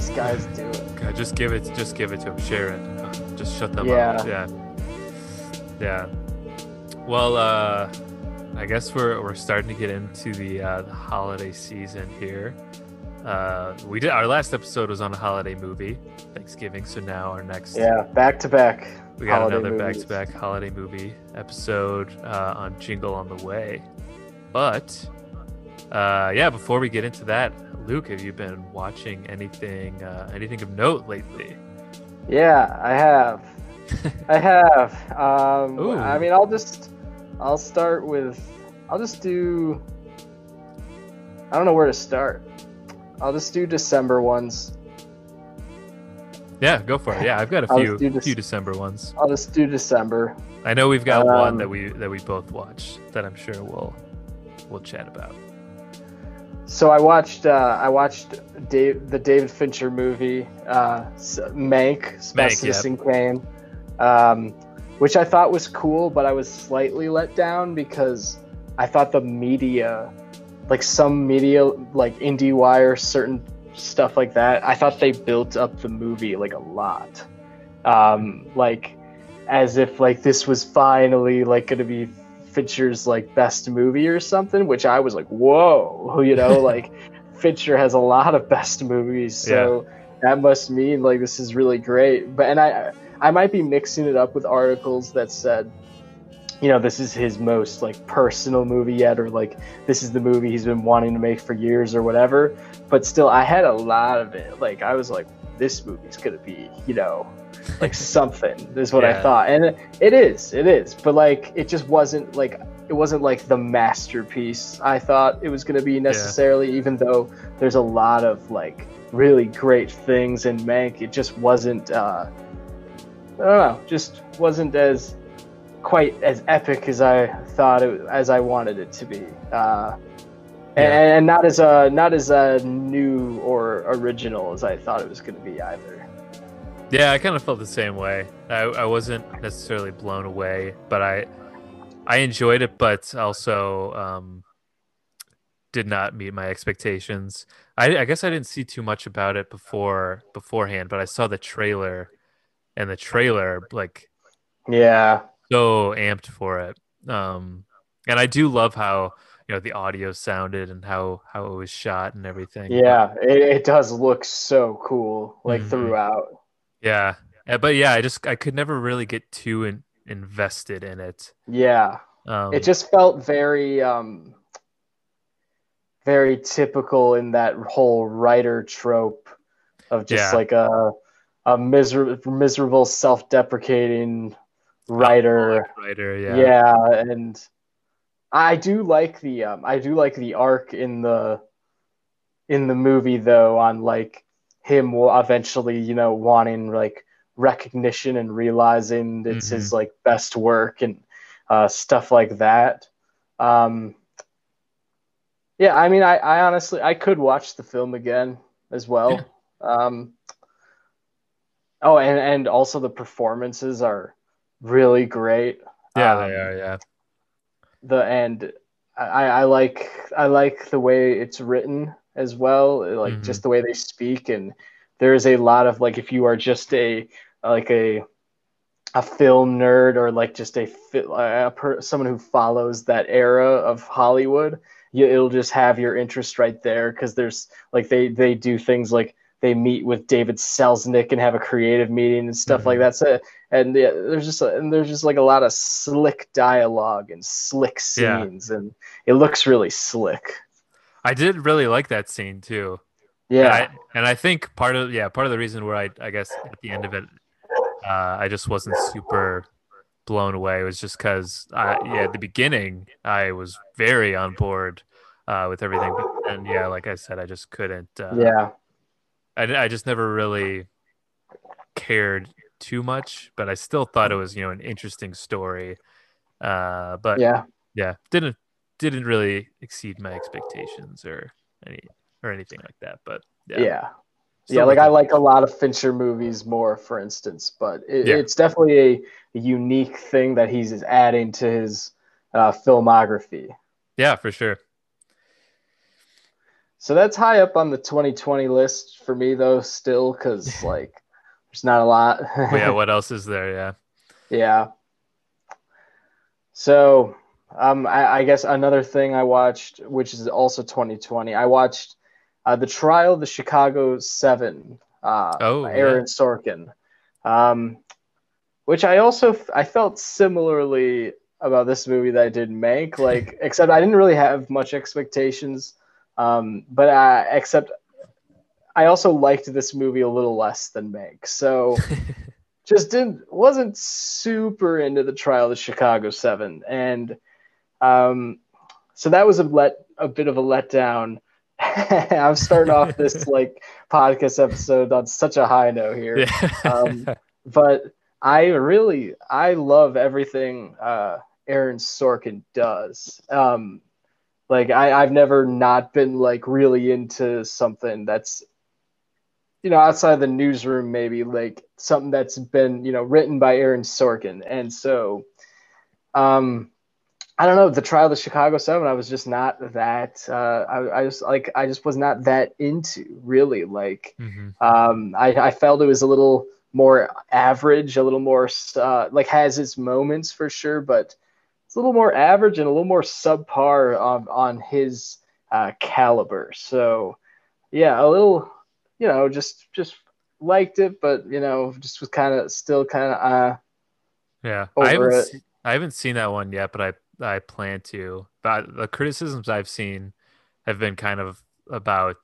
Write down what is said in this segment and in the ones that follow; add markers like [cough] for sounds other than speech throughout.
these guys doing? God, just give it. Just give it to him. Share it. Just shut them Yeah. up. Yeah. Yeah. Well, uh, I guess we're we're starting to get into the uh, the holiday season here. Uh, we did our last episode was on a holiday movie, Thanksgiving. So now our next Yeah, back to back. we got another back-to-back holiday movie episode uh, on Jingle All the Way. But uh, yeah, before we get into that, Luke, have you been watching anything uh, anything of note lately? Yeah, I have. I [laughs] have. Um, Ooh. I mean, I'll just, I'll start with, I'll just do. I don't know where to start. I'll just do December ones. Yeah, go for it. Yeah, I've got a [laughs] few this- few December ones. I'll just do December. I know we've got one Um, that we that we both watched that I'm sure we'll we'll chat about. So I watched, uh, I watched Dave, the David Fincher movie, uh, Mank, Mank, Special Citizen Kane, um, which I thought was cool, but I was slightly let down because I thought the media, like some media, like IndieWire, certain stuff like that, I thought they built up the movie like a lot, um, like as if like this was finally like going to be Fincher's like best movie or something, which I was like, whoa, [laughs] you know, [laughs] like Fincher has a lot of best movies, so that must mean like this is really great. But and I I might be mixing it up with articles that said, you know, this is his most like personal movie yet, or like this is the movie he's been wanting to make for years or whatever. But still, I had a lot of it. Like I was like, this movie's gonna be, you know, like something is what I thought, and it, it is, it is. But like, it just wasn't like it wasn't like the masterpiece I thought it was gonna be necessarily. Even though there's a lot of like really great things in Mank, it just wasn't. uh I don't know, just wasn't as quite as epic as I thought it as I wanted it to be. Uh, and, Yeah. and not as uh, not as uh, new or original as I thought it was going to be either. Yeah, I kind of felt the same way. I, I wasn't necessarily blown away, but I I enjoyed it, but also um, did not meet my expectations. I, I guess I didn't see too much about it before beforehand, but I saw the trailer, and the trailer like Yeah, so amped for it. Um, and I do love how you know the audio sounded and how how it was shot and everything. yeah, it, it does look so cool, like Mhm. throughout. Yeah, Uh, but yeah, I just I could never really get too in, invested in it. Yeah, Um, it just felt very um very typical in that whole writer trope of just Yeah. like a a miserable miserable self-deprecating writer writer, yeah, yeah. and i do like the um i do like the arc in the in the movie though on like him will eventually you know wanting like recognition and realizing it's his like best work and uh stuff like that. Um yeah i mean i i honestly i could watch the film again as well. Um oh and and also the performances are really great. Yeah, Um, they are, yeah, the and I, I like I like the way it's written as well, like Mhm. just the way they speak, and there is a lot of like if you are just a like a a film nerd or like just a, a per, someone who follows that era of Hollywood, you, it'll just have your interest right there because there's like they they do things like they meet with David Selznick and have a creative meeting and stuff like Mhm. that. So and yeah, there's just a, and there's just like a lot of slick dialogue and slick Yeah. scenes, and it looks really slick. I did really like that scene too. Yeah, and I, and I think part of yeah part of the reason where I I guess at the end of it, uh, I just wasn't super blown away was just because I yeah at the beginning I was very on board uh, with everything, but and yeah like I said I just couldn't. Uh, yeah, I, I just never really cared too much, but I still thought it was you know an interesting story. Uh, but yeah, yeah. didn't didn't really exceed my expectations or any or anything like that. But yeah, yeah. Yeah, like I like a lot of Fincher movies more, for instance, but it, Yeah. it's definitely a, unique thing that he's adding to his uh, filmography. Yeah, for sure. so that's high up on the 2020 list for me though, still, because [laughs] like there's not a lot. yeah, [laughs] what else is there? Yeah. Yeah. So, um, I, I, guess another thing I watched, which is also 2020, I watched uh, the Trial of the Chicago Seven. Uh, oh, Aaron yeah. Sorkin. Um, which I also I felt similarly about this movie that I did Mank, like [laughs] except I didn't really have much expectations. Um, but I, except I also liked this movie a little less than Mank, so [laughs] just didn't wasn't super into the Trial of the Chicago Seven, and um, so that was a let a bit of a letdown. [laughs] I'm starting off this [laughs] like podcast episode on such a high note here, um, [laughs] but I really I love everything uh, Aaron Sorkin does. Um, like I, I've never not been like really into something that's you know outside the newsroom maybe like something that's been you know written by Aaron Sorkin and so um I don't know the trial of the Chicago Seven I was just not that uh, I, I just like I just was not that into really like mm-hmm. um I, I felt it was a little more average a little more uh, like has its moments for sure but it's a little more average and a little more subpar on, on his uh, caliber. So, yeah, a little, you know, just just liked it, but you know, just was kind of still kind of uh. Yeah, I haven't seen, I haven't seen that one yet, but I I plan to. But the criticisms I've seen have been kind of about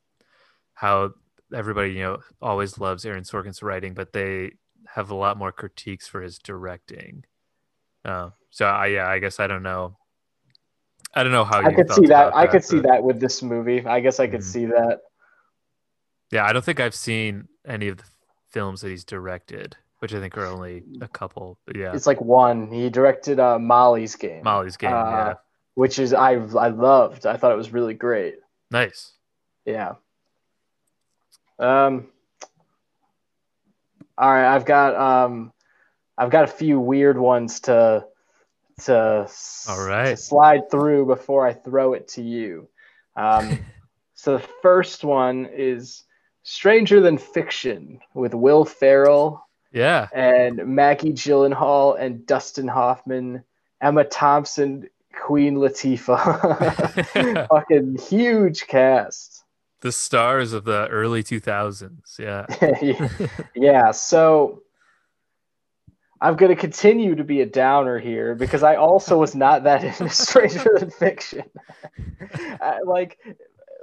how everybody you know always loves Aaron Sorkin's writing, but they have a lot more critiques for his directing. Uh, so I yeah, I guess I don't know. I don't know how I could see that. I could see that with this movie. I guess I could mm-hmm. see that. Yeah, I don't think I've seen any of the films that he's directed, which I think are only a couple. But yeah, it's like one. He directed uh, Molly's Game. Molly's Game, uh, yeah. Which is I I loved. I thought it was really great. Nice. Yeah. Um. All right, I've got um, I've got a few weird ones to to, All right. to slide through before I throw it to you. Um, [laughs] so the first one is Stranger Than Fiction with Will Ferrell. Yeah. And Maggie Gyllenhaal and Dustin Hoffman, Emma Thompson, Queen Latifah. [laughs] Fucking huge cast. The stars of the early 2000s. Yeah. [laughs] yeah. So I'm going to continue to be a downer here because I also was not that [laughs] into Stranger Than Fiction. like,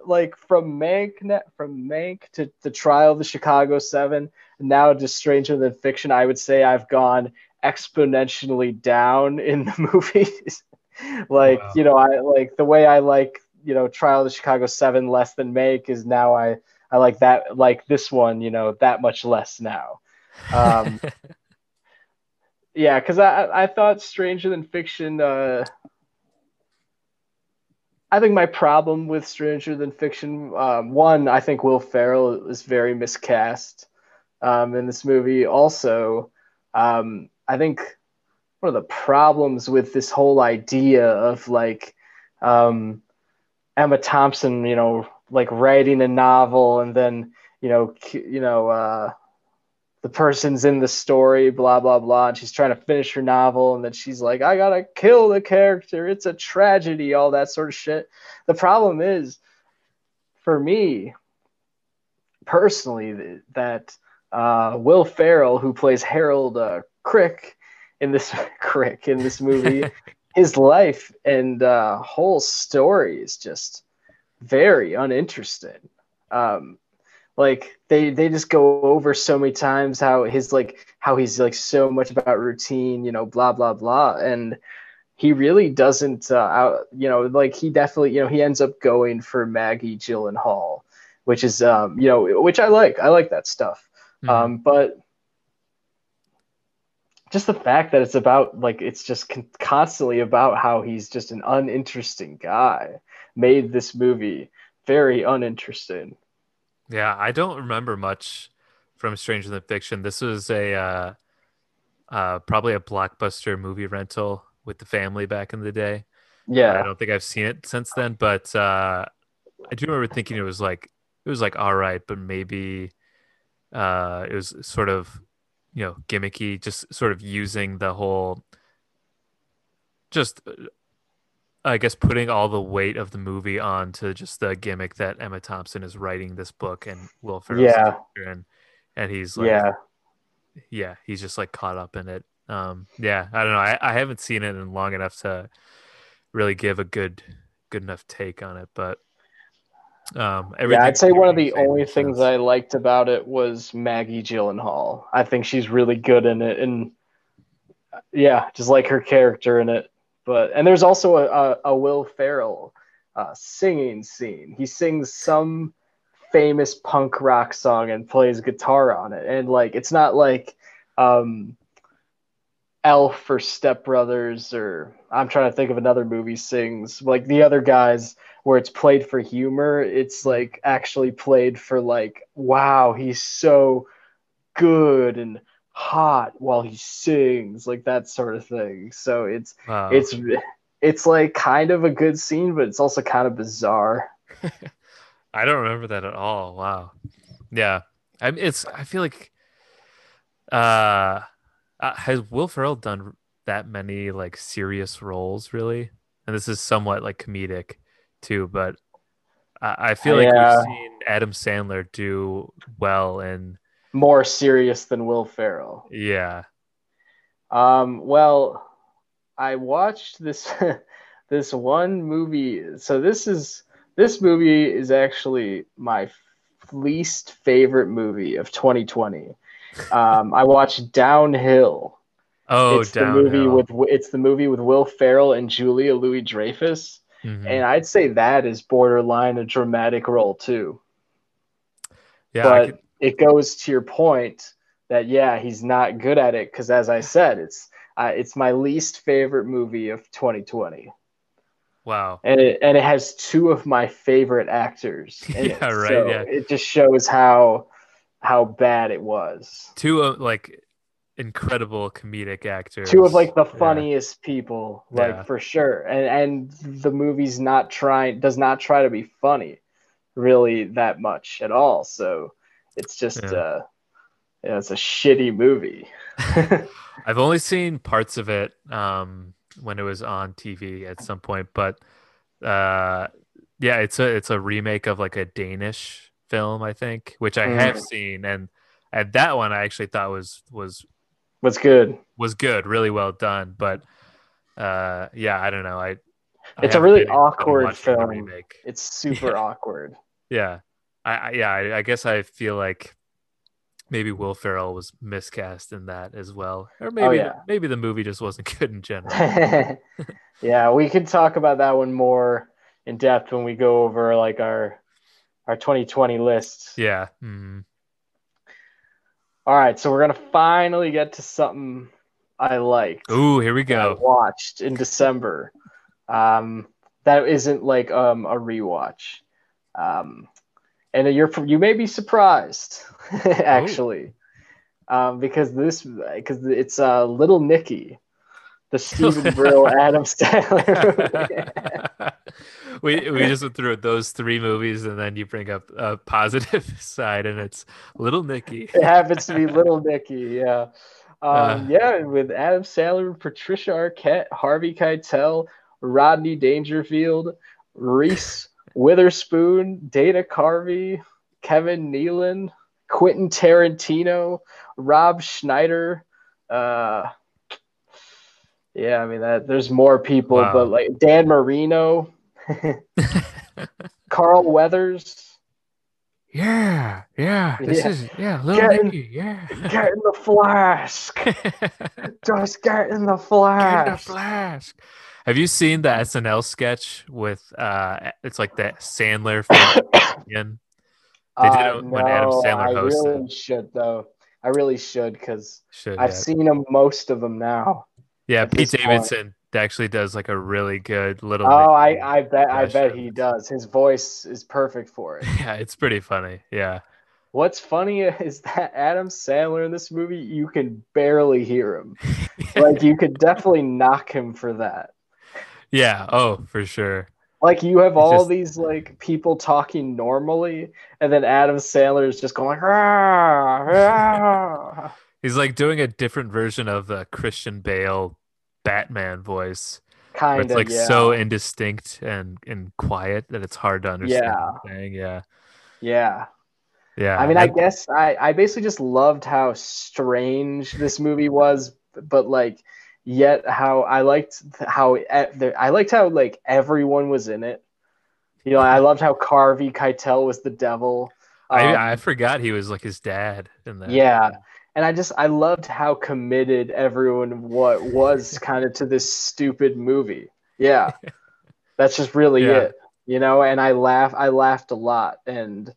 like from Mank, from Mank to the Trial of the Chicago Seven, now to Stranger Than Fiction, I would say I've gone exponentially down in the [laughs] movies. like, wow. you know, I like the way I like, you know, Trial of the Chicago Seven less than Mank is now I I like that like this one, you know, that much less now. Um, [laughs] yeah, because I I thought Stranger Than Fiction. Uh, I think my problem with Stranger Than Fiction, um, one, I think Will Ferrell is very miscast um, in this movie. Also, um, I think one of the problems with this whole idea of like um, Emma Thompson, you know, like writing a novel and then you know, you know. Uh, the person's in the story, blah blah blah, and she's trying to finish her novel, and then she's like, "I gotta kill the character. It's a tragedy." All that sort of shit. The problem is, for me, personally, that uh, Will Ferrell, who plays Harold uh, Crick in this [laughs] Crick in this movie, [laughs] his life and uh, whole story is just very uninteresting. Um, like they they just go over so many times how his like how he's like so much about routine you know blah blah blah. And he really doesn't uh, out, you know like he definitely you know he ends up going for maggie gyllenhaal which is um you know which i like. I like that stuff. Mm-hmm. um but just the fact that it's about like it's just con- constantly about how he's just an uninteresting guy made this movie very uninteresting yeah, I don't remember much from Stranger Than Fiction. This was a uh, uh, probably a blockbuster movie rental with the family back in the day. Yeah, I don't think I've seen it since then, but uh, I do remember thinking it was like it was like all right, but maybe uh, it was sort of you know gimmicky, just sort of using the whole just I guess putting all the weight of the movie onto just the gimmick that Emma Thompson is writing this book and Will Ferrell's Yeah. and and he's like yeah, yeah, he's just like caught up in it. Um, yeah, I don't know. I, I haven't seen it in long enough to really give a good good enough take on it, but um, yeah. I'd say one of the only things. I liked about it was Maggie Gyllenhaal. I think she's really good in it, and yeah, just like her character in it. But and there's also a, a, a Will Ferrell uh, singing scene. He sings some famous punk rock song and plays guitar on it, and like it's not like um, Elf or Step Brothers or I'm trying to think of another movie sings like the other guys where it's played for humor. It's like actually played for like wow, he's so good and hot while he sings like that sort of thing. So it's Wow. it's it's like kind of a good scene, but it's also kind of bizarre. [laughs] I don't remember that at all. Wow. Yeah. I it's I feel like uh, uh has Will Ferrell done that many like serious roles really? And this is somewhat like comedic too, but I, I feel like Yeah. we've seen Adam Sandler do well and More serious than Will Ferrell. yeah. Um, well, I watched this [laughs] this one movie. So this is this movie is actually my least favorite movie of 2020. Um, I watched Downhill. Oh, it's downhill. the movie with it's the movie with Will Ferrell and Julia Louis Dreyfus, Mhm. and I'd say that is borderline a dramatic role too. yeah, I but could- it goes to your point that yeah, he's not good at it because, as I said, it's uh, it's my least favorite movie of 2020, wow. and it and it has two of my favorite actors. [laughs] Yeah, it. right, So yeah. it just shows how how bad it was. Two of like incredible comedic actors. Two of like the Yeah. funniest people, like Yeah. for sure, and and the movie's not trying does not try to be funny, really that much at all. So it's just Yeah. uh, yeah, it's a shitty movie. [laughs] I've only seen parts of it um, when it was on TV at some point, but uh, yeah, it's a it's a remake of like a Danish film, I think, which I have Mm. seen, and and that one I actually thought was was was good? was good, really well done. But uh, yeah, I don't know. I I It's a really awkward film. It's super [laughs] Yeah. awkward. Yeah, I, I yeah, I, I guess I feel like maybe Will Ferrell was miscast in that as well, or maybe Oh, yeah. maybe the movie just wasn't [laughs] good in general. [laughs] yeah, we can talk about that one more in depth when we go over like our our 2020 lists. yeah. mhm. All right, so we're gonna finally get to something I liked. Ooh, here we go. watched in December. Um, that isn't like um, a rewatch. Um, and you're you may be surprised [laughs] actually, um, because this because it's uh, Little Nicky, the Steven [laughs] Brill Adam Sandler [laughs] we we just went through those three movies, and then you bring up a positive side, and it's Little Nicky. it happens to be Little Nicky, yeah. Um, Uh. yeah, with Adam Sandler, Patricia Arquette, Harvey Keitel, Rodney Dangerfield, Reese Witherspoon, Dana Carvey, Kevin Nealon, Quentin Tarantino, Rob Schneider. Uh, yeah, I mean that. There's more people, Wow. but like Dan Marino, [laughs] Carl Weathers. Yeah, yeah. This Yeah. is yeah, Little Getting- Nicky. Yeah. [laughs] Get in the flask. [laughs] Just get in the Get flask. the flask. Have you seen the SNL sketch with uh it's like the Sandler film? [coughs] They did Uh, it when Adam no, Sandler I really should though. I really should because I've yeah. seen them, most of them now. Yeah, Pete. Davidson actually does like a really good little Oh, I, I bet I bet he does. His voice is perfect for it. [laughs] Yeah, it's pretty funny. Yeah. What's funny [laughs] is that Adam Sandler in this movie, you can barely hear him. [laughs] Like you could definitely knock him for that. Yeah. Oh, for sure. Like you have all just- these like people talking normally, and then Adam Sandler is just going "Rah, rah." He's like doing a different version of the Christian Bale Batman voice. kind It's like yeah. so indistinct and and quiet that it's hard to understand. Yeah. yeah, yeah. yeah. I mean, I And- guess I, I basically just loved how strange this movie was, but like, yet how I liked how I liked how like everyone was in it. You know, I loved how Harvey Keitel was the devil. Um, I, I forgot he was like his dad in that. yeah, and I just I loved how committed everyone what was [laughs] kind of to this stupid movie. Yeah, [laughs] that's just really Yeah. it, you know. And I laugh, I laughed a lot, and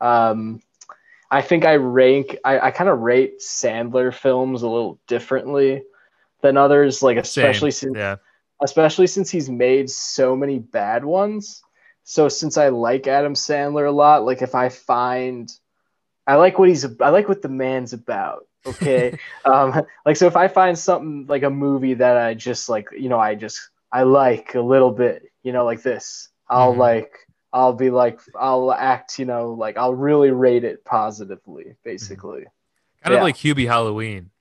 um, I think I rank, I, I kind of rate Sandler films a little differently than others, like Same. especially since yeah, especially since he's made so many bad ones. So since I like Adam Sandler a lot, like if I find I like what he's I like what the man's about. Okay. [laughs] um like so if I find something like a movie that I just like, you know, I just I like a little bit, you know, like this, I'll Mhm. like I'll be like I'll act, you know, like I'll really rate it positively, basically. kind of like Hubie Halloween.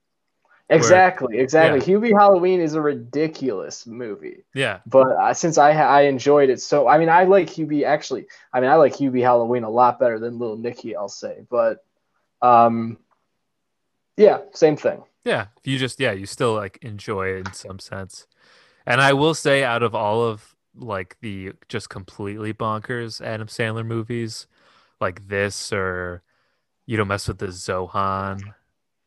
Exactly, exactly. yeah. Hubie Halloween is a ridiculous movie. Yeah, but uh, since I I enjoyed it so I mean I like Hubie actually I mean I like Hubie Halloween a lot better than Little Nicky I'll say but um yeah same thing yeah. You just yeah, you still like enjoy it in some sense. And I will say, out of all of like the just completely bonkers Adam Sandler movies, like this or you don't mess with the Zohan,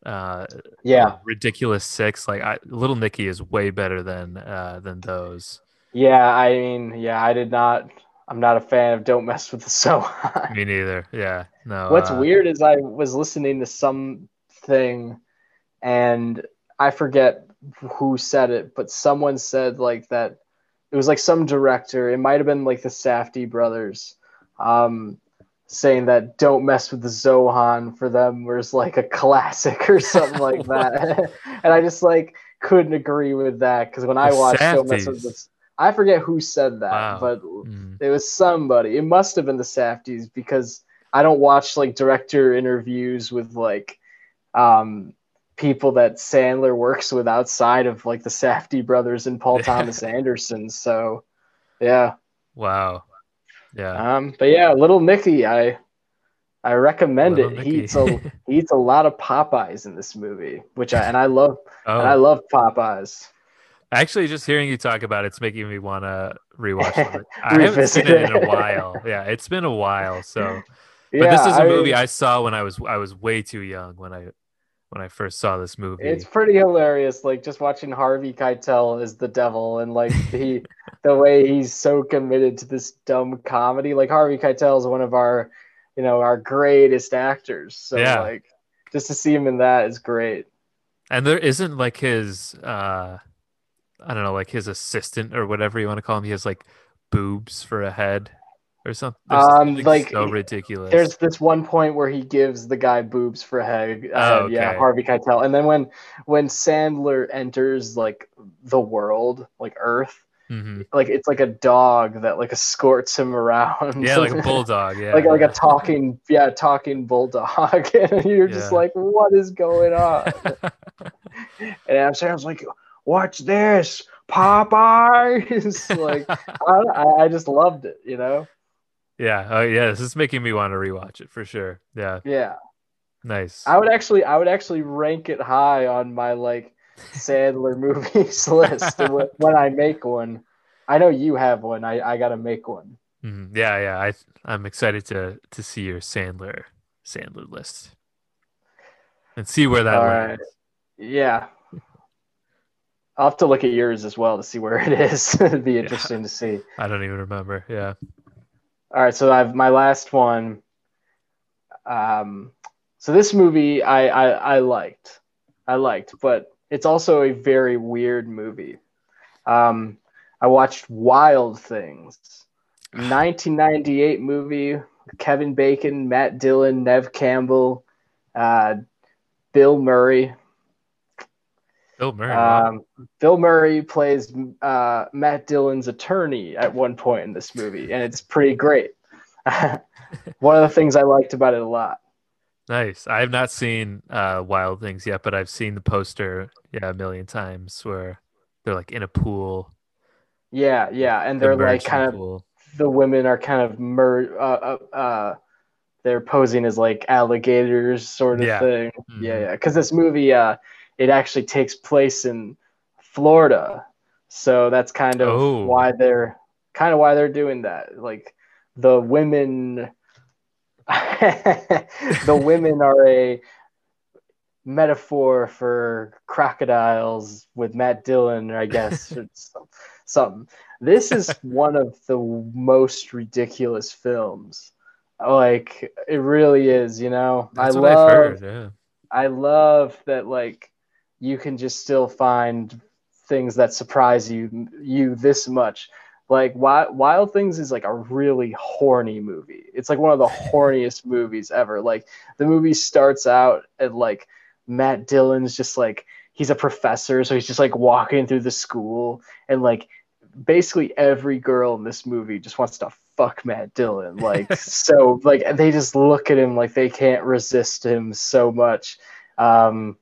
uh, yeah ridiculous six. Like I, Little Nicky is way better than uh than those. yeah I mean yeah I did not I'm not a fan of Don't Mess with the [laughs] So Me neither. Yeah, no. What's uh, weird is I was listening to something and I forget who said it, but someone said like that it was like some director, it might have been like the Safdie brothers, um, saying that don't mess with the Zohan for them was like a classic or something like [laughs] that. and I just like couldn't agree with that because when I The watched Don't Mess with this I forget who said that, Wow. but mm, it was somebody. It must have been the Safdies because I don't watch like director interviews with like um people that Sandler works with outside of like the Safdie brothers and Paul [laughs] Thomas Anderson. So yeah. wow. Yeah. Um but yeah, little Nicky, I I recommend Little it. Nicky. He eats a [laughs] he eats a lot of Popeyes in this movie, which I and I love oh, and I love Popeyes. actually, just hearing you talk about it's making me want to rewatch it. [laughs] I haven't seen it in a while. Yeah, it's been a while. So, [laughs] but yeah, this is a I- movie I saw when I was I was way too young when I when I first saw this movie. It's pretty hilarious, like just watching Harvey Keitel as the devil, and like [laughs] he, the way he's so committed to this dumb comedy. Like Harvey Keitel is one of our, you know, our greatest actors. So Yeah. like, just to see him in that is great. And there isn't like his uh I don't know, like his assistant or whatever you want to call him. He has like boobs for a head or something. There's Um, something like, so ridiculous. There's this one point where he gives the guy boobs for a head. a Oh, head, Yeah. Harvey Keitel. And then when when Sandler enters like the world, like Earth, Mhm. like it's like a dog that like escorts him around. Yeah, like a [laughs] bulldog. Yeah. like like a talking yeah talking bulldog [laughs] and you're just like what is going on [laughs] and Adam Sandler's like watch this Popeyes like I, I just loved it you know yeah. Oh yeah. This is making me want to rewatch it for sure. Yeah. yeah Nice. I would actually I would actually rank it high on my like Sandler [laughs] movies [laughs] list when I make one I know you have one I I gotta make one Mhm. Yeah, yeah. I I'm excited to to see your Sandler Sandler list and see where that All lands. yeah I'll have to look at yours as well to see where it is. [laughs] It'd be interesting to see. I don't even remember. Yeah. All right, so I've my last one. Um, so this movie I, I I liked, I liked, but it's also a very weird movie. Um, I watched Wild Things, [sighs] 1998 movie. Kevin Bacon, Matt Dillon, Neve Campbell, uh, Bill Murray. Bill Murray. wow. Um, Bill Murray plays uh, Matt Dillon's attorney at one point in this movie, and it's pretty great. [laughs] one of the things I liked about it a lot. Nice. I have not seen uh, Wild Things yet, but I've seen the poster yeah a million times where they're like in a pool. Yeah, yeah, and they're like kind of pool. the women are kind of mer- uh, uh, uh, they're posing as like alligators sort of Yeah. thing. Mhm. Yeah, yeah. Because this movie, uh, it actually takes place in Florida, so that's kind of Oh. why they're kind of why they're doing that. Like the women, [laughs] the women are a metaphor for crocodiles with Matt Dillon, I guess, or [laughs] something. This is one of the most ridiculous films. Like it really is, you know. That's I love heard. Yeah. I love that like you can just still find things that surprise you you this much. Like Wild, Wild Things is like a really horny movie. It's like one of the [laughs] horniest movies ever. Like the movie starts out at like Matt Dillon's just like he's a professor, so he's just like walking through the school and like basically every girl in this movie just wants to fuck Matt Dillon. Like [laughs] so like they just look at him like they can't resist him so much. Um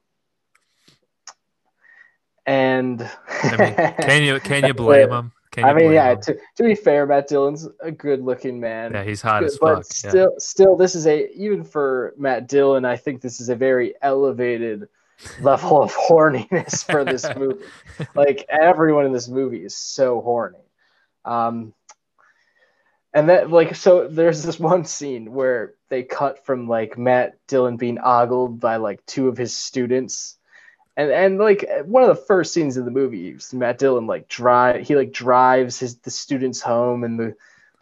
and I mean, can you can you [laughs] blame him? Can you I mean, blame yeah. him? To, to be fair, Matt Dillon's a good-looking man. yeah, he's hot as but fuck. yeah. still, still, this is a even for Matt Dillon. I think this is a very elevated [laughs] level of horniness for this movie. [laughs] like everyone in this movie is so horny. Um, and that like so there's this one scene where they cut from like Matt Dillon being ogled by like two of his students. And and like one of the first scenes in the movie, Matt Dillon like drive he like drives his the students home and the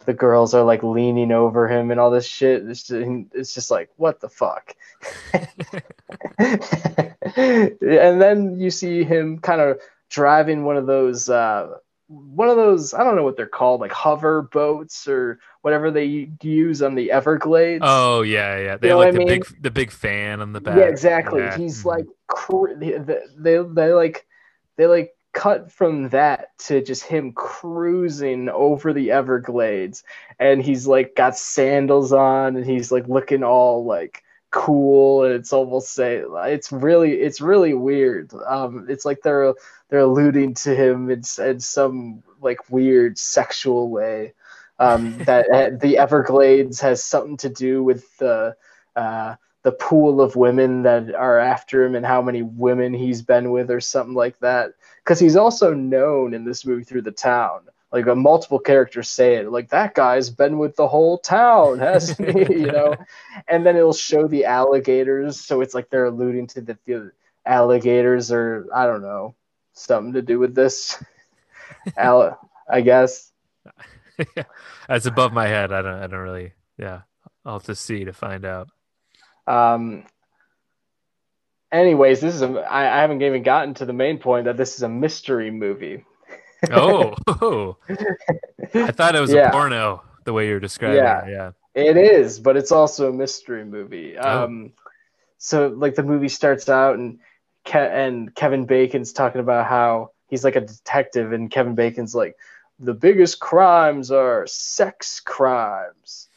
the girls are like leaning over him and all this shit. It's just, it's just like what the fuck. [laughs] and then you see him kind of driving one of those uh, one of those I don't know what they're called like hover boats or whatever they use on the Everglades. Oh yeah, yeah. They You know like the I big the big fan on the back. yeah, exactly. Yeah. He's Mhm. like cr- they, they they like they like cut from that to just him cruising over the Everglades, and he's like got sandals on, and he's like looking all like cool, and it's almost say it's really it's really weird. Um, it's like they're they're alluding to him in, in some like weird sexual way. Um, that uh, the Everglades has something to do with the uh, the pool of women that are after him and how many women he's been with or something like that because he's also known in this movie through the town like uh, multiple characters say it like that guy's been with the whole town hasn't he [laughs] you know and then it'll show the alligators so it's like they're alluding to the, the alligators or i don't know something to do with this [laughs] Al- i guess [laughs] That's above my head. I don't I don't really yeah. I'll have to see to find out. Um, anyways, this is a, I, I haven't even gotten to the main point that this is a mystery movie. [laughs] Oh, oh. [laughs] I thought it was Yeah. a porno the way you're describing Yeah. it. Yeah. It is, but it's also a mystery movie. Oh. Um, so like the movie starts out and Ke- and Kevin Bacon's talking about how he's like a detective, and Kevin Bacon's like, the biggest crimes are sex crimes.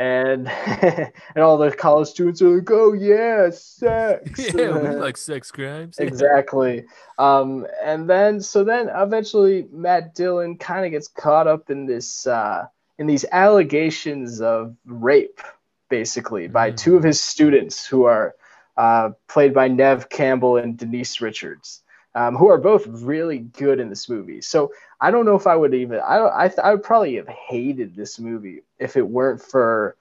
And [laughs] and all the college students are like, oh yeah, sex. [laughs] Yeah, we [laughs] like sex crimes. exactly um and then so then eventually matt dillon kind of gets caught up in this uh in these allegations of rape basically by Mm. two of his students who are uh played by neve campbell and denise richards um, who are both really good in this movie so i don't know if i would even i i, th- I would probably have hated this movie if it weren't for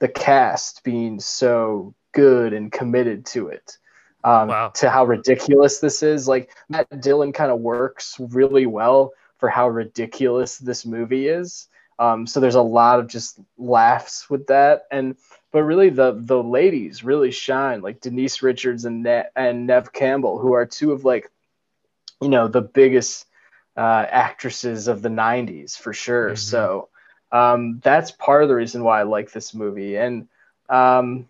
the cast being so good and committed to it um, Wow. to how ridiculous this is. Like Matt Dillon kind of works really well for how ridiculous this movie is. Um, so there's a lot of just laughs with that, and but really the the ladies really shine, like Denise Richards and ne- and Neve Campbell, who are two of like, you know, the biggest uh, actresses of the '90s for sure. Mhm. So um, that's part of the reason why I like this movie, and um,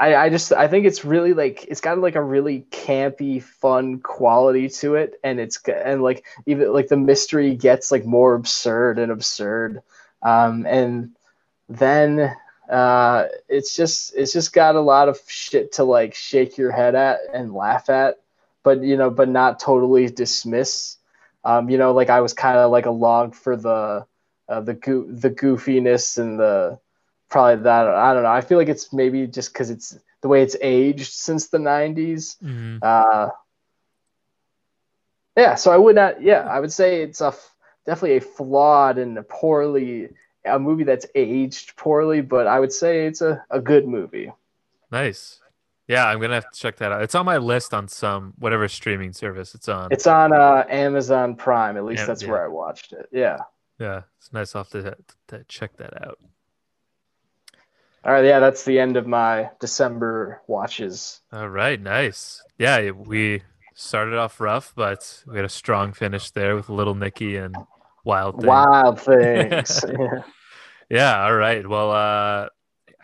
I, I just I think it's really like it's got like a really campy, fun quality to it, and it's and like even like the mystery gets like more absurd and absurd, um, and then uh, it's just it's just got a lot of shit to like shake your head at and laugh at, but you know, but not totally dismiss. Um, you know, like I was kind of like along for the uh, the go- the goofiness and the probably that I don't know. I feel like it's maybe just because it's the way it's aged since the 90s. Mhm. Uh, yeah, so I would not. Yeah, I would say it's a f- definitely a flawed and a poorly a movie that's aged poorly, but I would say it's a, a good movie. Nice. Yeah, I'm gonna have to check that out. It's on my list on some whatever streaming service it's on. It's on uh, Amazon Prime. At least Yeah, that's yeah. where I watched it. Yeah. yeah, it's nice off to, to check that out. All right. Yeah, that's the end of my December watches. All right, nice. Yeah, we started off rough, but we had a strong finish there with Little Nicky and Wild Thing. Wild [laughs] things. yeah. [laughs] Yeah, all right. Well, uh,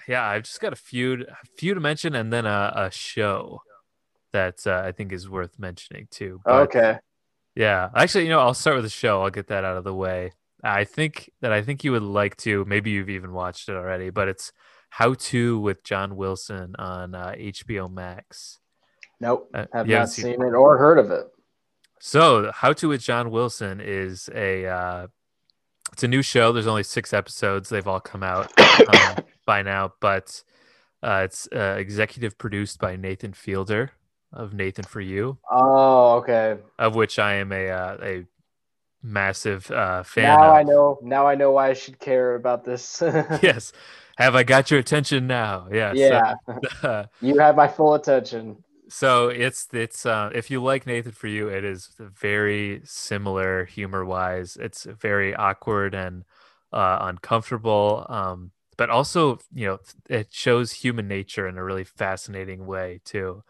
yeah, I've just got a few, a few to mention, and then a, a show that uh, I think is worth mentioning too. But, Okay. Yeah, actually, you know, I'll start with the show. I'll get that out of the way. I think that I think you would like to. Maybe you've even watched it already, but it's How to with John Wilson on uh, HBO Max. Nope. Uh, Have not seen- seen it or heard of it. So, How to with John Wilson is a uh, it's a new show. There's only six episodes. They've all come out um, [coughs] by now, but uh, it's uh, executive produced by Nathan Fielder of Nathan for You, Oh, okay. of which I am a uh, a massive uh, fan. Now of. I know. Now I know why I should care about this. [laughs] yes. Have I got your attention now? Yeah. Yeah. [laughs] So, You have my full attention. so it's it's uh, if you like Nathan for you, it is very similar humor wise. It's very awkward and uh, uncomfortable, um, but also you know it shows human nature in a really fascinating way too.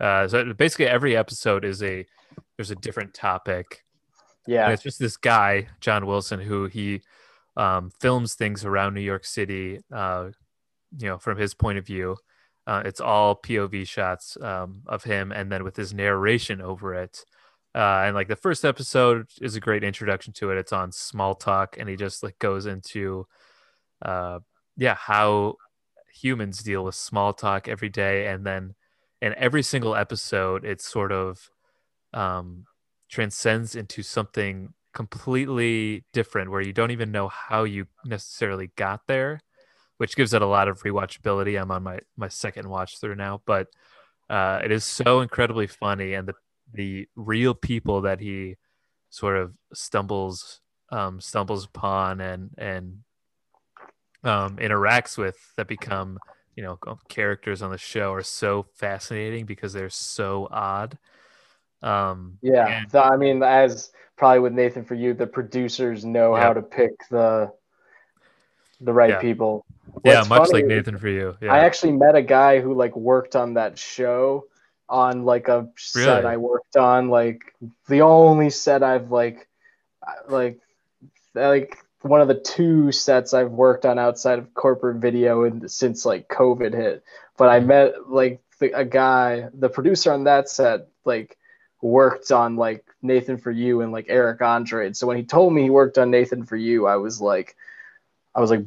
Uh, so basically, every episode is a there's a different topic and Yeah. it's just this guy, John Wilson, who he um, films things around New York City, uh, you know, from his point of view. Uh, it's all POV shots um, of him, and then with his narration over it. Uh, and like the first episode is a great introduction to it. It's on small talk, and he just like goes into, uh, yeah, how humans deal with small talk every day, and then in every single episode, it sort of um, transcends into something completely different where you don't even know how you necessarily got there which gives it a lot of rewatchability i'm on my my second watch through now but uh, it is so incredibly funny and the the real people that he sort of stumbles um, stumbles upon and and um, interacts with that become you know characters on the show are so fascinating because they're so odd um Yeah. and- So, I mean, as probably with Nathan for you, the producers know how to pick the the right Yeah. people. yeah much like nathan for you yeah I actually met a guy who like worked on that show on like a set Really? I worked on, like the only set I've like like like one of the two sets I've worked on outside of corporate video and since like COVID hit. But I mm-hmm. met like the, a guy, the producer on that set, like worked on like Nathan for You and like Eric Andre. And so when he told me he worked on Nathan for You, I was like, I was like,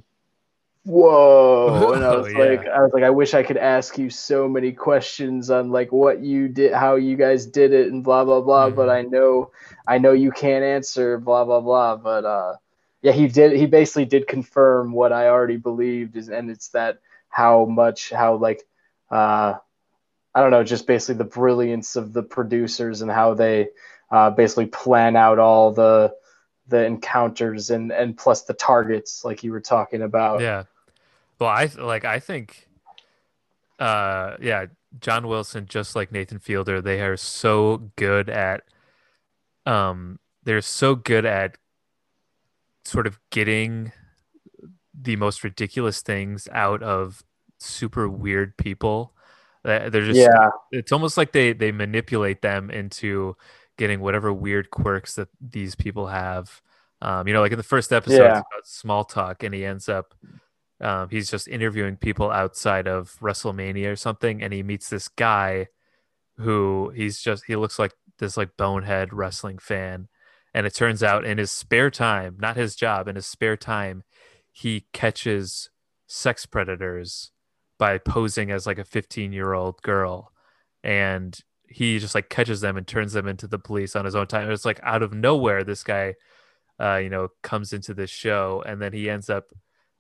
whoa! And I [laughs] Oh, was yeah. like, I was like, I wish I could ask you so many questions on like what you did, how you guys did it, and blah blah blah. But Mhm. I know, I know you can't answer blah blah blah. But uh, yeah, he did. He basically did confirm what I already believed, is, and it's that how much how like uh, I don't know, just basically the brilliance of the producers and how they uh, basically plan out all the the encounters and and plus the targets like you were talking about. yeah well i like i think uh yeah john wilson just like nathan fielder they are so good at um they're so good at sort of getting the most ridiculous things out of super weird people they're just yeah, it's almost like they they manipulate them into getting whatever weird quirks that these people have. Um you know like in the first episode Yeah. it's about small talk and he ends up um, he's just interviewing people outside of WrestleMania or something, and he meets this guy who he's just he looks like this like bonehead wrestling fan, and it turns out in his spare time, not his job, in his spare time, he catches sex predators by posing as like a 15 year old girl, and he just like catches them and turns them into the police on his own time. It's like out of nowhere, this guy, uh, you know, comes into this show, and then he ends up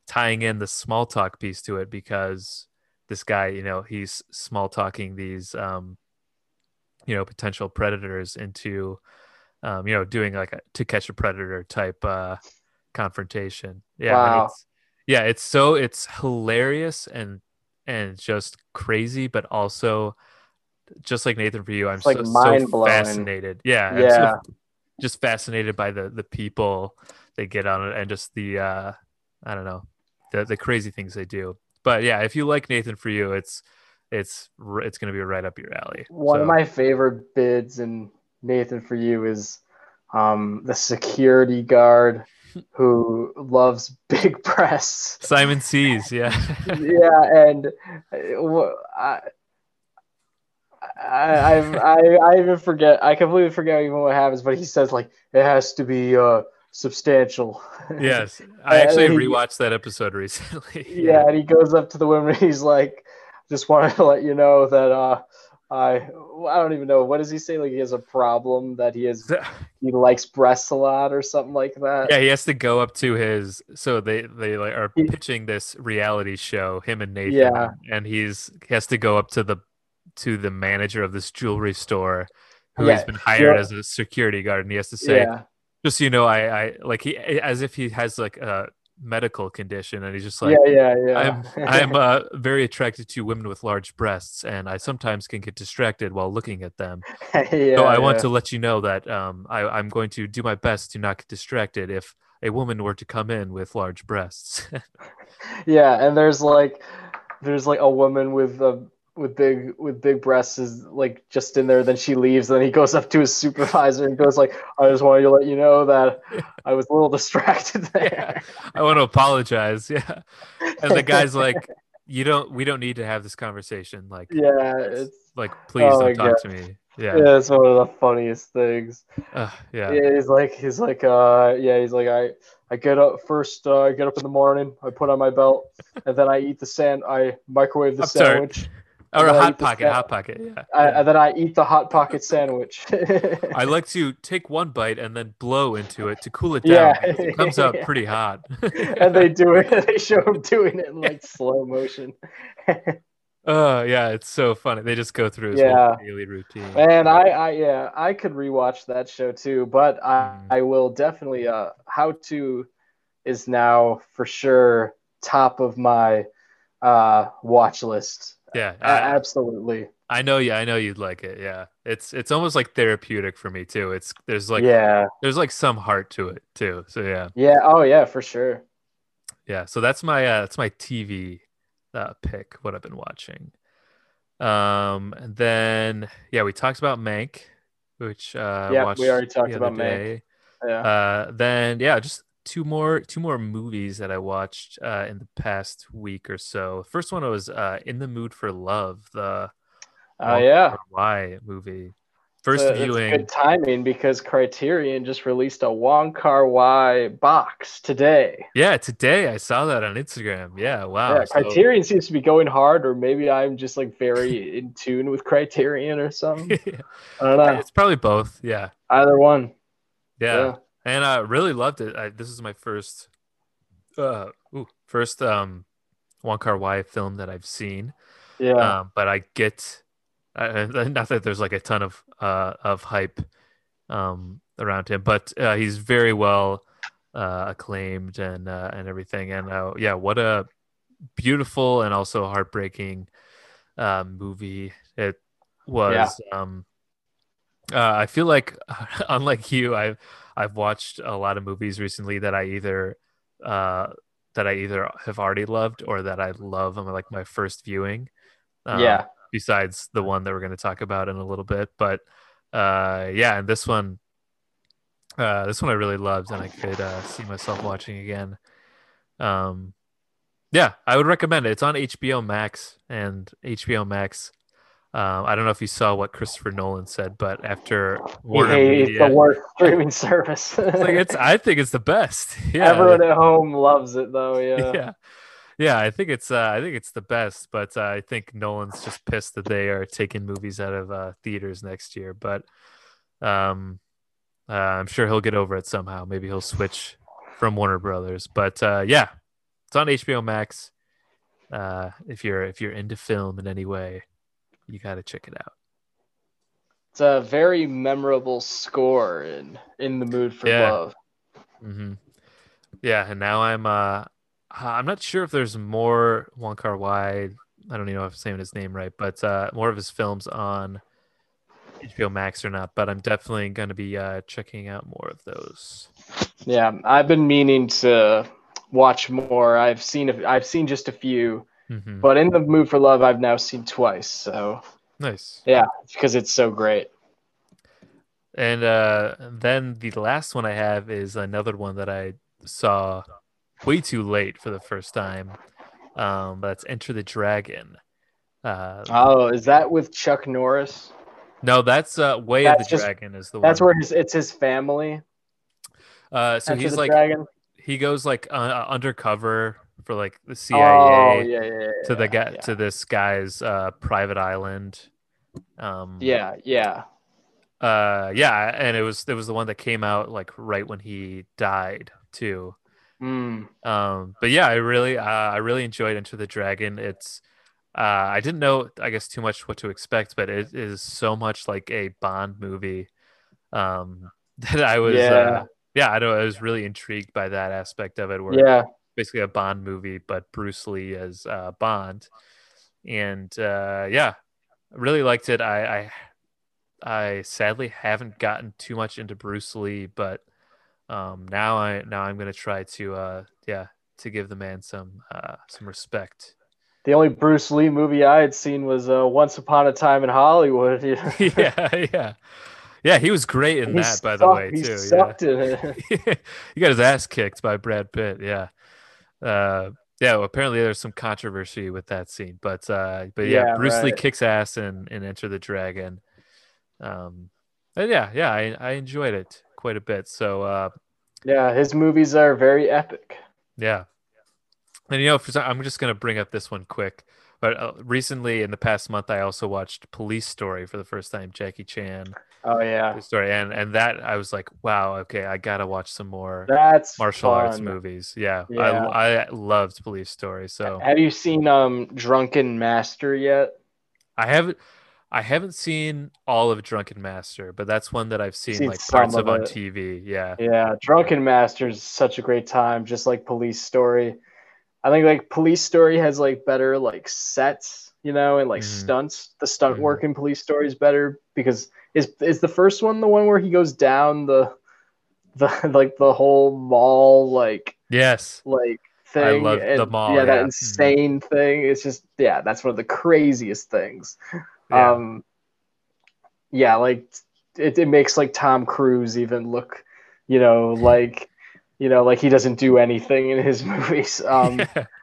tying in the small talk piece to it because this guy, you know, he's small talking these, um, you know, potential predators into, um, you know, doing like a to catch a predator type uh, confrontation. Yeah, Wow. it's, yeah, it's so it's hilarious and and just crazy, but also just like Nathan for you, I'm like, so, so fascinated. Yeah, I'm so Yeah. just fascinated by the the people they get on it and just the uh I don't know the the crazy things they do. But yeah, if you like Nathan for you, it's it's it's gonna be right up your alley. One of my favorite bids in Nathan for you is um, the security guard who loves [laughs] big breasts. Simon sees, yeah, yeah, and I, I, I, I, even forget. I completely forget even what happens. But he says like it has to be uh, substantial. [laughs] yes. I actually he- rewatched that episode recently. [laughs] yeah, and he goes up to the woman. And he's like, "Just wanted to let you know that uh, I, I don't even know what does he say. Like he has a problem that he is He likes breasts a lot or something like that. yeah, he has to go up to his. So they they like are pitching this reality show, him and Nathan, Yeah. and he's he has to go up to the to the manager of this jewelry store, who Yeah, has been hired yeah. as a security guard, and he has to say, yeah, just so you know, I I like he as if he has like a medical condition, and he's just like. yeah, yeah, yeah. I'm I'm [laughs] uh, very attracted to women with large breasts, and I sometimes can get distracted while looking at them. yeah, [laughs] so I want to let you know that um, I, I'm going to do my best to not get distracted if a woman were to come in with large breasts. [laughs] Yeah, and there's like, there's like a woman with a with big with big breasts is like just in there. Then she leaves. Then he goes up to his supervisor and goes like, "I just wanted to let you know that I was a little [laughs] distracted there." I want to apologize. [laughs] Yeah, and the guy's like, "You don't. We don't need to have this conversation. Like, yeah, it's like, please Oh don't talk to me." Yeah, yeah, it's one of the funniest things. Ugh, yeah. Yeah, he's like he's like uh yeah he's like I I get up first uh, I get up in the morning I put on my belt and then I eat the sand I microwave the I'm sorry. Or a hot the pocket. Hot pocket. Yeah. I, yeah. then I eat the hot pocket sandwich. I like to take one bite and then blow into it to cool it down. Yeah. It comes out [laughs] pretty hot. [laughs] and they do it. [laughs] They show him doing it in like slow motion. Oh yeah, it's so funny. They just go through his Yeah. whole daily routine. And I, I, yeah, I could rewatch that show too. But I, Mhm. I will definitely. Uh, How to is now for sure top of my uh watch list. Yeah, I, absolutely. I know. Yeah, I know you'd like it. Yeah, it's it's almost like therapeutic for me too. It's there's like yeah. there's like some heart to it too. So yeah, Yeah. Oh yeah, for sure. yeah. So that's my uh, that's my TV uh, pick. What I've been watching. Um, then yeah, we talked about Mank, which uh, Yep, we already talked about Mank. Yeah. Uh, then yeah, just two more two more movies that I watched uh, in the past week or so. First one was uh, In the Mood for Love, the Oh yeah. Why movie. First So viewing. good timing because Criterion just released a Wong Kar Wai box today. Yeah, today I saw that on Instagram. Yeah, wow. yeah, so- Criterion seems to be going hard, or maybe I'm just like very [laughs] in tune with Criterion or something. [laughs] I don't know. it's probably both. Yeah, Either one. yeah. And I really loved it. I, this is my first, uh, ooh, first um, Wong Kar Wai film that I've seen. Yeah. Yeah. um, but I get uh, [laughs] not that there's like a ton of uh, of hype um, around him, but uh, he's very well uh, acclaimed and uh, and everything. And uh, yeah, what a beautiful and also heartbreaking movie it was. Um, uh, I feel like, [laughs] unlike you, I've I've watched a lot of movies recently that I either uh, that I either have already loved or that I love on like my first viewing. Um, yeah. Besides the one that we're going to talk about in a little bit, but uh, yeah, and this one, uh, this one I really loved, and I could uh, see myself watching again. Um, Yeah, I would recommend it. It's on HBO Max and HBO Max. Um, I don't know if you saw what Christopher Nolan said, but after Warner Media, the worst streaming service. [laughs] it's like it's. I think it's the best. [laughs] Yeah, Everyone at home loves it though. Yeah. yeah, yeah. I think it's. Uh, I think it's the best. But uh, I think Nolan's just pissed that they are taking movies out of uh, theaters next year. But um, uh, I'm sure he'll get over it somehow. Maybe he'll switch from Warner Brothers. But uh, yeah, it's on HBO Max. Uh, if you're if you're into film in any way, you got to check it out. It's a very memorable score in In the Mood for Yeah. Love. hmm Yeah, and now I'm uh I'm not sure if there's more Wong Kar Wai. I don't even know if I'm saying his name right, but uh more of his films on HBO Max or not. But I'm definitely going to be uh checking out more of those. Yeah, I've been meaning to watch more. I've seen a, I've seen just a few, hmm but In the Mood for Love I've now seen twice. So Nice. yeah, because it's so great. And uh then the last one I have is another one that I saw way too late for the first time. Um, that's Enter the Dragon. Uh, Oh, is that with Chuck Norris? no, that's uh, Way That's of the just- Dragon is the That's one. where his it's his family. Uh, so Enter he's like Dragon. he goes like uh, undercover for like the Oh CIA yeah, yeah, yeah. to the guy to this guy's uh, private island. Um, Yeah, yeah. uh, yeah, and it was it was the one that came out like right when he died too. Mm. Um, but yeah, I really uh, I really enjoyed Enter the Dragon. It's uh, I didn't know I guess too much what to expect, but it is so much like a Bond movie. Um, [laughs] that I was Yeah. uh, yeah I know I was really intrigued by that aspect of it. Where Yeah. Basically a Bond movie, but Bruce Lee as uh, Bond. And uh, yeah, I really liked it. I, I I sadly haven't gotten too much into Bruce Lee, but um, now I now I'm gonna try to uh, yeah to give the man some uh, some respect. The only Bruce Lee movie I had seen was uh, Once Upon a Time in Hollywood. [laughs] [laughs] yeah, yeah, yeah. He was great in He that, by the sucked- way, he too. Yeah. sucked in it. [laughs] he got his ass kicked by Brad Pitt. Yeah. Uh, yeah. Well, apparently there's some controversy with that scene, but uh, but yeah, Yeah, Bruce Lee kicks ass and in Enter the Dragon. Um, and yeah, yeah, I, I enjoyed it quite a bit. So uh, Yeah, his movies are very epic. yeah, and you know, for I'm just gonna bring up this one quick. But uh, recently, in the past month, I also watched Police Story for the first time. Jackie Chan Oh yeah, Police Story, and and that I was like, wow, okay, I gotta watch some more. that's martial arts movies. Yeah, Yeah. I I loved Police Story. So Have you seen um Drunken Master yet? I haven't I haven't seen all of Drunken Master, but that's one that I've seen, Seen like parts of of on. TV. Yeah, Yeah, Drunken Master is such a great time, just like Police Story. I think like Police Story has like better like sets, you know, and like Mhm. stunts. The stunt Mhm. work in Police Story is better because is is the first one the one where he goes down the [laughs] the like the whole mall like yes, like thing. love the and- mall, Yeah, that yeah. Mhm. insane thing. It's just yeah, that's one of the craziest things. yeah, Um, yeah, like it, it makes like Tom Cruise even look, you know, [laughs] like you know, like he doesn't do anything in his [laughs] movies. Um, [laughs]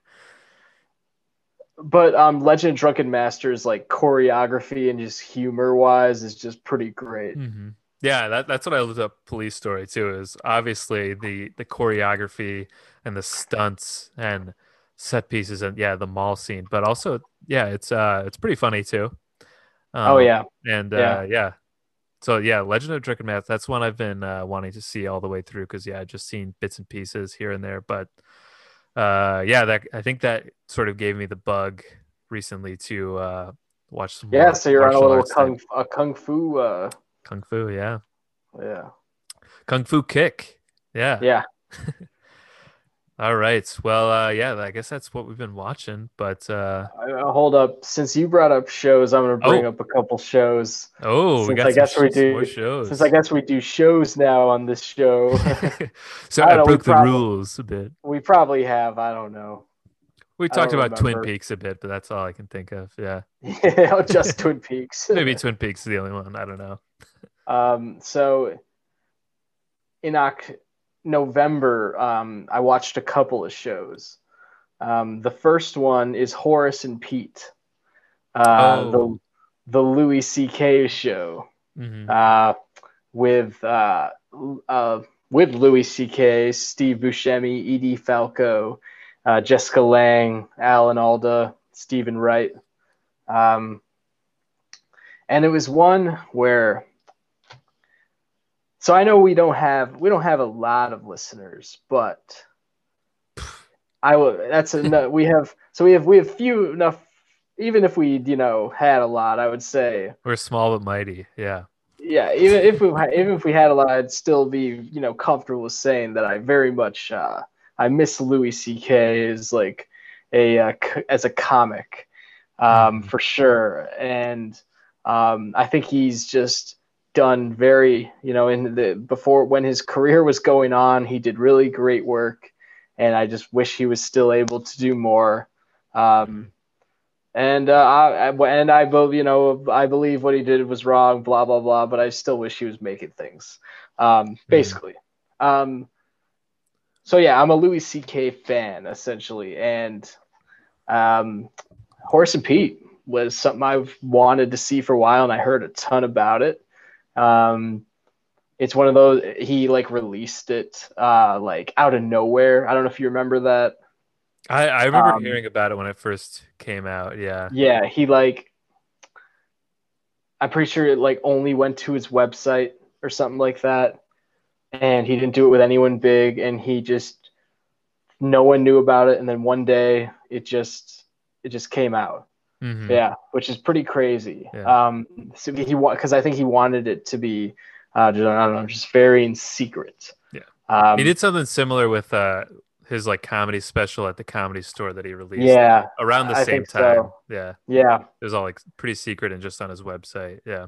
but um, Legend of Drunken Masters like choreography and just humor wise is just pretty great. hmm yeah. That that's what I loved up Police Story too. Is obviously the the choreography and the stunts and set pieces and yeah, the mall scene, but also yeah, it's uh it's pretty funny too. oh Um, yeah, and Yeah. uh yeah so yeah legend of drunken math that's one i've been uh, wanting to see all the way through because yeah i've just seen bits and pieces here and there but uh yeah that i think that sort of gave me the bug recently to uh watch some yeah. more So you're on a little kung a kung fu. Uh, kung fu yeah yeah, kung fu kick yeah yeah. [laughs] all right well uh yeah i guess that's what we've been watching but uh Uh, hold up. Since you brought up shows, I'm gonna bring Oh. up a couple shows. oh Since got I guess we do- shows Since I guess we do shows now on this show. [laughs] [laughs] so I i, know, broke the rules a bit we probably have. I don't know. We talked about Twin. Peaks a bit, but that's all I can think of. Yeah. [laughs] Yeah, just Twin Peaks. Maybe Twin Peaks is the only one. I don't know. Um, so in Oc- November, um, I watched a couple of shows. Um, the first one is Horace and Pete, uh, Oh. the the Louis C.K. show Mhm. uh, with uh, uh, with Louis C.K., Steve Buscemi, Edie Falco, uh, Jessica Lange, Alan Alda, Steven Wright, um, and it was one where. So I know we don't have we don't have a lot of listeners, but I will. That's enough. we have so we have we have few enough. Even if we you know had a lot, I would say We're small but mighty. Yeah. yeah, even if we even if we had a lot, I'd still be you know comfortable with saying that I very much uh, I miss Louis C.K. as like a uh, c- as a comic um, Mhm. for sure, and um, I think he's just done very you know in the before when his career was going on, he did really great work, and I just wish he was still able to do more. Um, and uh, I, and I believe you know I believe what he did was wrong, blah blah blah. But I still wish he was making things, um, basically. Um, so yeah, I'm a Louis C.K. fan essentially, and um, Horace and Pete was something I've wanted to see for a while, and I heard a ton about it. Um, it's one of those he like released it uh, like out of nowhere. I don't know if you remember that. I, I remember Um, hearing about it when it first came out. Yeah. Yeah, he like I'm pretty sure it like only went to his website or something like that. And he didn't do it with anyone big and he just no one knew about it and then one day it just it just came out. Mhm. Yeah, which is pretty crazy. Yeah. Um so he because I think he wanted it to be uh just, I don't know, just very in secret. Yeah. Um, He did something similar with uh his like comedy special at the comedy store that he released Yeah, around the I same think so. time. Yeah. yeah. It was all like pretty secret and just on his website. Yeah.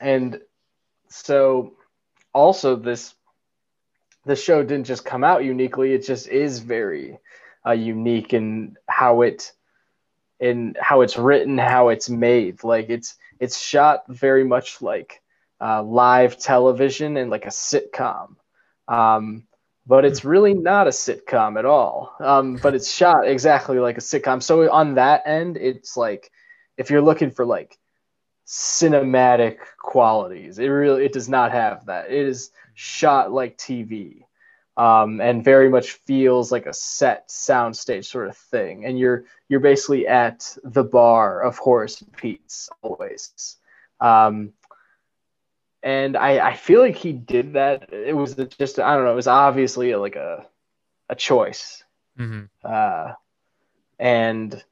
and so also this the show didn't just come out uniquely it just is very uh, unique in how it in how it's written how it's made like it's it's shot very much like uh, live television and like a sitcom um, but it's really not a sitcom at all um, but it's shot exactly like a sitcom so on that end it's like if you're looking for like cinematic qualities. It really it does not have that. It is shot like TV. Um, and very much feels like a set soundstage sort of thing. And you're you're basically at the bar of Horace and Pete's always. Um, and I, I feel like he did that. It was just I don't know. It was obviously like a a choice hmm uh, and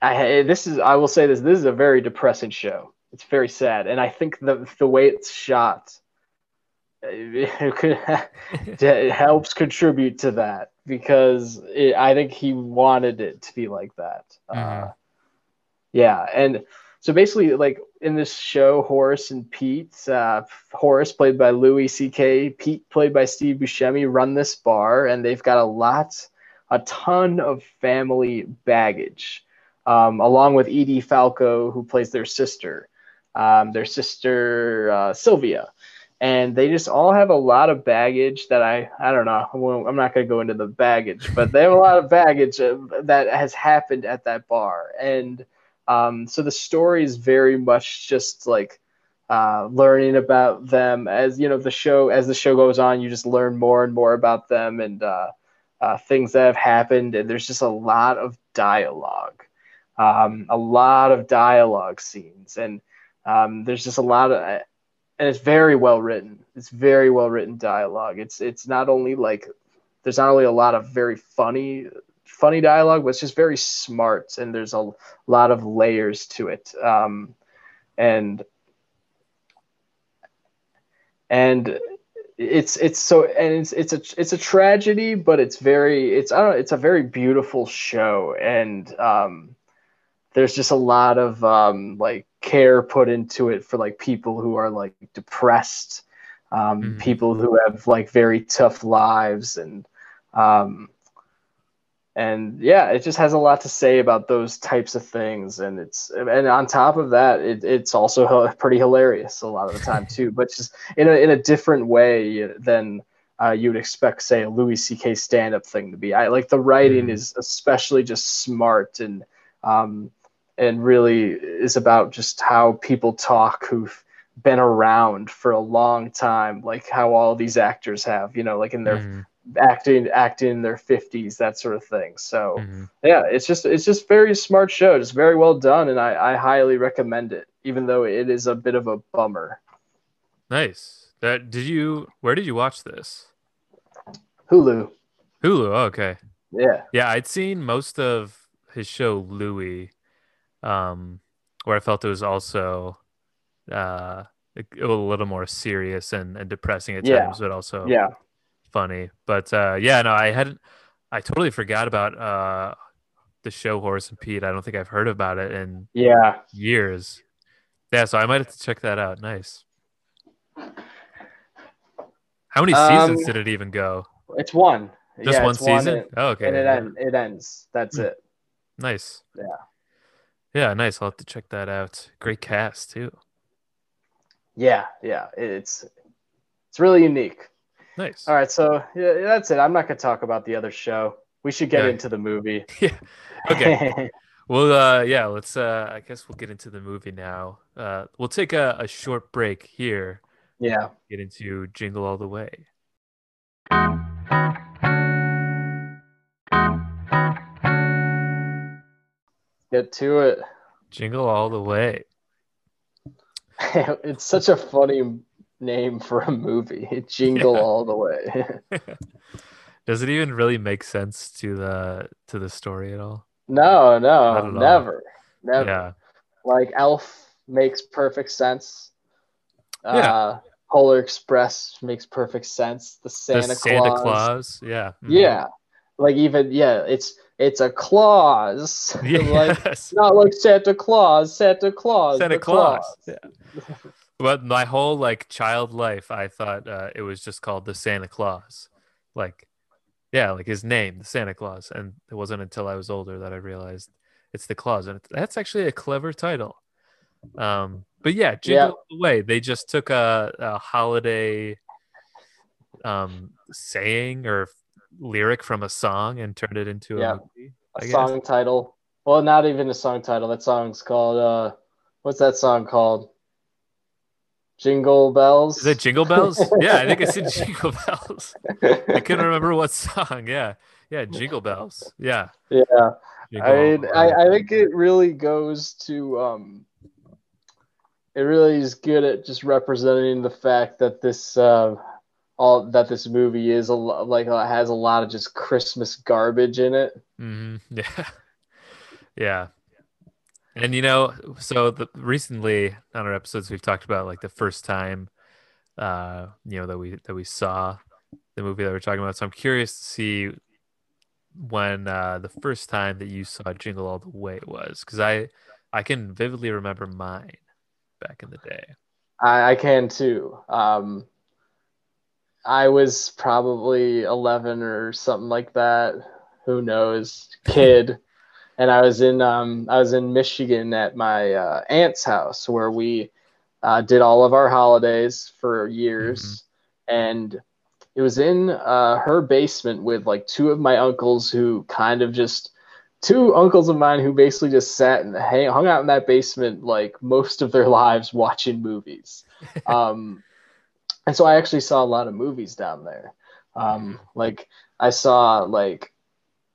I this is I will say this this is a very depressing show. It's very sad, and I think the the way it's shot [laughs] it, helps contribute to that because it, I think he wanted it to be like that. Uh, Mhm. yeah, and so basically, like in this show, Horace and Pete, uh, Horace played by Louis C.K., Pete played by Steve Buscemi, run this bar, and they've got a lot, a ton of family baggage, um, along with Edie Falco, who plays their sister, um, their sister uh, Sylvia. And they just all have a lot of baggage that I I don't know. I'm not going to go into the baggage, but they have a lot of baggage that has happened at that bar. And um, so the story is very much just like uh, learning about them as you know the show as the show goes on. You just learn more and more about them and uh, uh, things that have happened. And there's just a lot of dialogue, um, a lot of dialogue scenes, and um, there's just a lot of and it's very well written. It's very well written dialogue. It's it's not only like there's not only a lot of very funny funny dialogue, but it's just very smart and there's a lot of layers to it. Um, and and it's it's so and it's it's a it's a tragedy, but it's very it's I don't know, it's a very beautiful show and um, there's just a lot of um, like care put into it for like people who are like depressed, um, Mhm. people who have like very tough lives and um, and yeah, it just has a lot to say about those types of things, and it's and on top of that, it, it's also h- pretty hilarious a lot of the time too, but just in a in a different way than uh, you would expect, say, a Louis C.K. stand-up thing to be. I like the writing Mhm. is especially just smart and um, and really is about just how people talk who've been around for a long time, like how all these actors have, you know, like in their Mhm, acting acting in their 50s, that sort of thing. So mhm. yeah, it's just it's just very smart show, just very well done, and I, I highly recommend it, even though it is a bit of a bummer. Nice. That did you? Where did you watch this? Hulu, Hulu. Oh, okay. yeah, Yeah, I'd seen most of his show Louis, um, where I felt it was also uh, a, a little more serious and, and depressing at Yeah. times, but also yeah, funny. But uh, yeah, no, I hadn't. I totally forgot about uh, the show Horace and Pete. I don't think I've heard about it in yeah. years. Yeah, so I might have to check that out. Nice. How many seasons Um, did it even go? It's one, Just yeah, one season? and, oh, okay. and it end, it ends. That's it. [clears throat] Nice. Yeah. Yeah, nice. I'll have to check that out. Great cast too. Yeah, yeah. It's it's really unique. Nice. All right, so yeah, that's it. I'm not gonna talk about the other show. We should get Yeah. into the movie. [laughs] Yeah. Okay. [laughs] Well, uh, yeah. Let's. Uh, I guess we'll get into the movie now. Uh, we'll take a, a short break here. yeah. Get into Jingle All the Way. Get to it. Jingle All the Way. [laughs] it's such a funny name for a movie. Jingle Yeah. all the way. [laughs] Does it even really make sense to the to the story at all? no, no, at all. never, never. Yeah. Like Elf makes perfect sense. Yeah. Uh, Polar Express makes perfect sense. The Santa, the Santa Claus. Claus. Yeah. Mhm. Yeah. Like even yeah, it's it's a clause. [laughs] [laughs] like not like Santa Claus, Santa Claus. Santa Claus. Claus. Yeah. But my whole like child life, I thought uh, it was just called the Santa Claus, like, yeah, like his name, the Santa Claus. And it wasn't until I was older that I realized it's the Claus, and that's actually a clever title. Um, but yeah, Jingle Yeah. Way. They just took a, a holiday um saying or lyric from a song and turned it into Yeah. a movie. A I guess. song title. Well, not even a song title. That song's called uh what's that song called? Jingle Bells. Is it Jingle Bells? [laughs] yeah, I think I said Jingle Bells. I couldn't remember what song. Yeah, yeah, Jingle Bells. Yeah, yeah. Jingle I mean, I, I think it really goes to um it really is good at just representing the fact that this uh all that this movie is a like uh, has a lot of just Christmas garbage in it. Mhm, [laughs] Yeah, yeah. And you know, so the, recently on our episodes, we've talked about like the first time, uh, you know, that we that we saw the movie that we're talking about. So I'm curious to see when uh, the first time that you saw Jingle All the Way was, because I I can vividly remember mine back in the day. I, I can too. Um, I was probably 11 or something like that. Who knows? Kid. and I was in um, I was in Michigan at my uh, aunt's house where we uh, did all of our holidays for years, and it was in uh, her basement with like two of my uncles who kind of just two uncles of mine who basically just sat and hang, hung out in that basement like most of their [laughs] lives watching movies. [laughs] Um, and so I actually saw a lot of movies down there. Um, like I saw like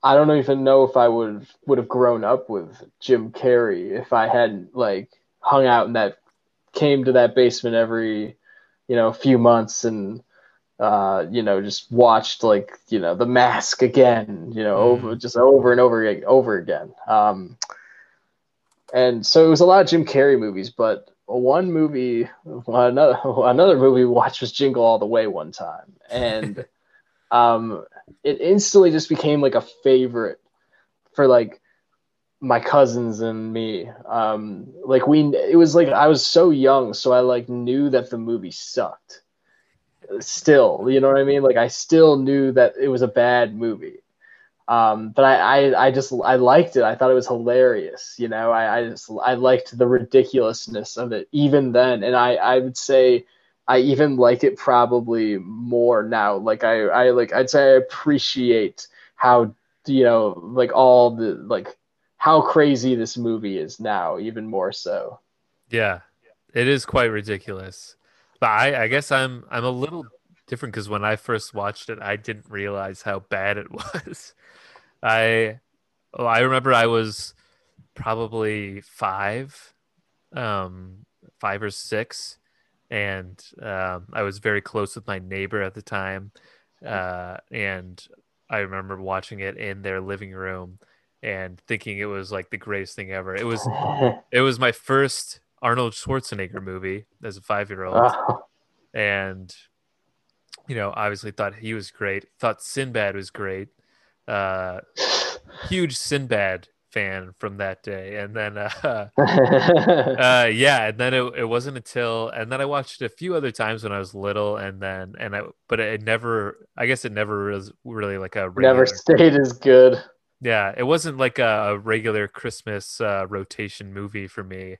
I don't even know if I would would have grown up with Jim Carrey if I hadn't like hung out in that came to that basement every you know few months and uh, you know just watched like you know The Mask again you know over just over and over again over again um, and so it was a lot of Jim Carrey movies but one movie another [laughs] another movie we watched was Jingle All the Way one time. And [laughs] um it instantly just became like a favorite for like my cousins and me. Um like we it was like i was so young so i like knew that the movie sucked. Still you know what i mean? Like i still knew that it was a bad movie um but i i, I just i liked it i thought it was hilarious you know i i just i liked the ridiculousness of it even then and i i would say I even like it probably more now. Like I, I like I'd say I appreciate how you know like all the like how crazy this movie is now, even more so. Yeah, it is quite ridiculous. But I, I guess I'm I'm a little different because when I first watched it, I didn't realize how bad it [laughs] was. I oh, I remember I was probably five, um, five or six, and um, I was very close with my neighbor at the time, uh, and I remember watching it in their living room and thinking it was like the greatest thing ever. It was [laughs] it was my first Arnold Schwarzenegger movie as a five year old, and you know obviously thought he was great. Thought Sinbad was great. Uh, huge Sinbad fan from that day. And then uh, [laughs] uh, yeah and then it, it wasn't until and then i watched it a few other times when i was little and then and i but it never i guess it never was really like a regular, never stayed as good. Yeah it wasn't like a, a regular christmas uh, rotation movie for me.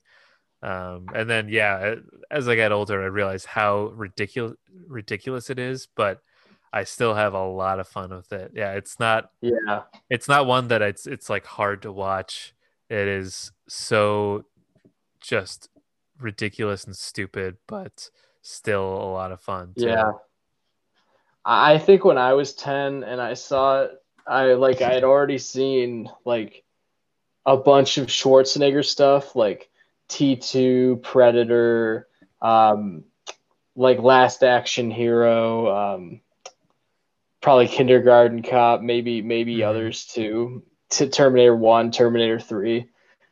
Um, and then yeah as i got older i realized how ridiculous ridiculous it is but I still have a lot of fun with it. Yeah, it's not yeah. It's not one that it's it's like hard to watch. It is so just ridiculous and stupid, but still a lot of fun. Too. Yeah. I think when I was 10 and I saw it, I like I had already seen like a bunch of Schwarzenegger stuff like T2, Predator, um like Last Action Hero, um probably Kindergarten Cop, maybe maybe mm-hmm. others too. To Terminator One, Terminator Three,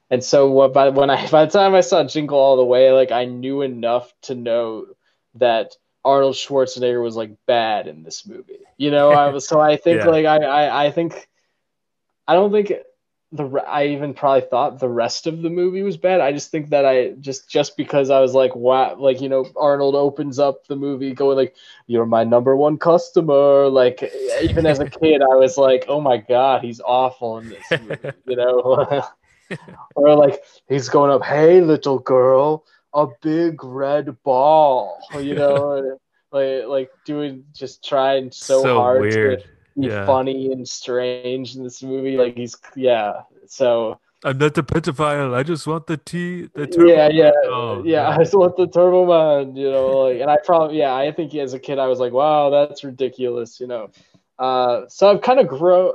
and so what? By when I [laughs] by the time I saw Jingle All the Way, like I knew enough to know that Arnold Schwarzenegger was like bad in this movie. You know, I was so I think yeah. like I, I I think I don't think the I even probably thought the rest of the movie was bad. I just think that I just just because I was like wow, like you know Arnold opens up the movie going like you're my number one customer. Like even as a kid, I was like, oh my god, he's awful in this movie, you know. [laughs] or like he's going up, hey little girl, a big red ball, you know, [laughs] like like doing just trying so, so hard weird. to yeah. funny and strange in this movie. Like he's yeah. So I'm not the pedophile. I just want the T the turbo. Yeah, yeah, oh, yeah. I just want the turbo man. You know, like, and I probably yeah. I think as a kid I was like, wow, that's ridiculous. You know, uh, so I've kind of grown.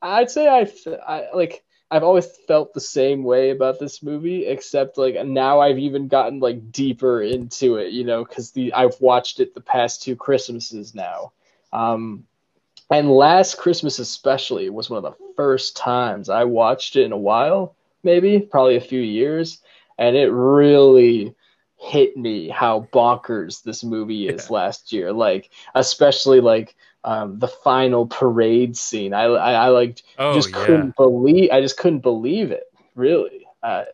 I'd say I, I like. I've always felt the same way about this movie, except like now I've even gotten like deeper into it, you know, because the I've watched it the past two Christmases now. Um, and last Christmas, especially, was one of the first times I watched it in a while, maybe, probably a few years. And it really hit me how bonkers this movie is yeah. last year. Like, especially like um, the final parade scene. I, I, I like oh, just couldn't believe, I just couldn't believe it, really. Uh,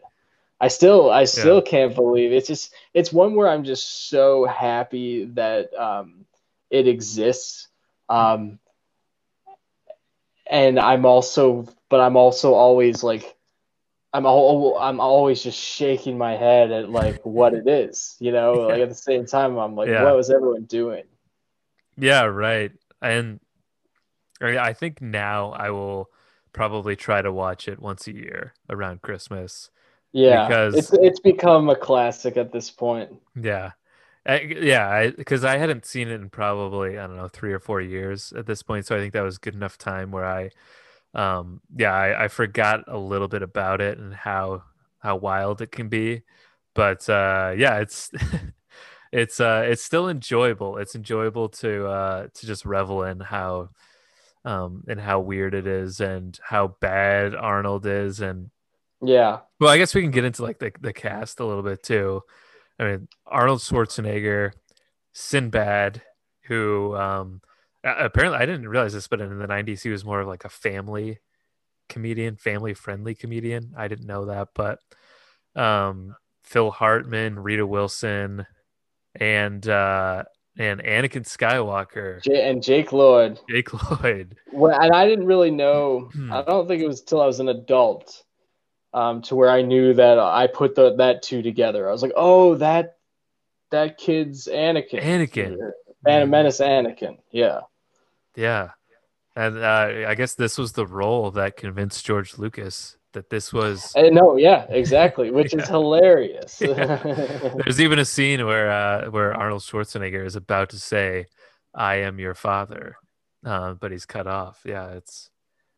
I still, I still yeah. can't believe it. it's just, it's one where I'm just so happy that um, it exists. Um, and I'm also, but I'm also always like, I'm all, I'm always just shaking my head at like what it is, you know. Yeah. [laughs] Like at the same time, I'm like, yeah. what was everyone doing? Yeah, right. And I think now I will probably try to watch it once a year around Christmas. Yeah, because it's it's become a classic at this point. Yeah, I, yeah, because I, I, hadn't seen it in probably I don't know three or four years at this point, so I think that was good enough time where I, um, yeah, I, I forgot a little bit about it and how how wild it can be, but uh, yeah, it's [laughs] it's uh, it's still enjoyable. It's enjoyable to uh, to just revel in how um, and how weird it is and how bad Arnold is and yeah. Well, I guess we can get into like the the cast a little bit too. I mean, Arnold Schwarzenegger, Sinbad, who um, apparently I didn't realize this, but in the 90s, he was more of like a family comedian, family friendly comedian. I didn't know that, but um, Phil Hartman, Rita Wilson, and uh, and Anakin Skywalker, J- and Jake Lloyd. Jake Lloyd. Well, and I didn't really know. I don't think it was until I was an adult um, to where I knew that I put the that two together. I was like, oh, that that kid's Anakin. Anakin. Phantom Menace Anakin. Yeah. Yeah. And uh, I guess this was the role that convinced George Lucas that this was. Uh, no, yeah, exactly, [laughs] which Yeah. is hilarious. [laughs] There's even a scene where uh, where Arnold Schwarzenegger is about to say, "I am your father," uh, but he's cut off. Yeah, it's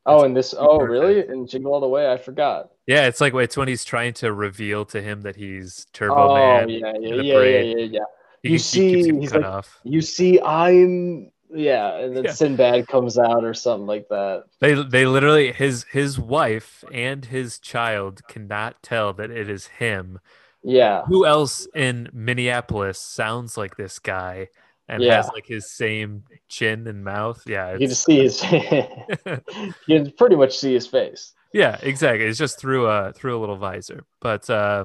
oh, and this. Oh, perfect. really? And Jingle All the Way. I forgot. yeah, it's like it's when he's trying to reveal to him that he's Turbo oh, Man. yeah, yeah, yeah, yeah, yeah, yeah. He, You he see, keeps getting he's like- off. You see, I'm. Yeah, and then Yeah. Sinbad comes out or something like that. They they literally his his wife and his child cannot tell that it is him. Yeah, Who else in Minneapolis sounds like this guy and Yeah. has like his same chin and mouth? Yeah, you can see his. [laughs] [laughs] you can pretty much see his face. yeah, exactly. It's just through a through a little visor. But uh,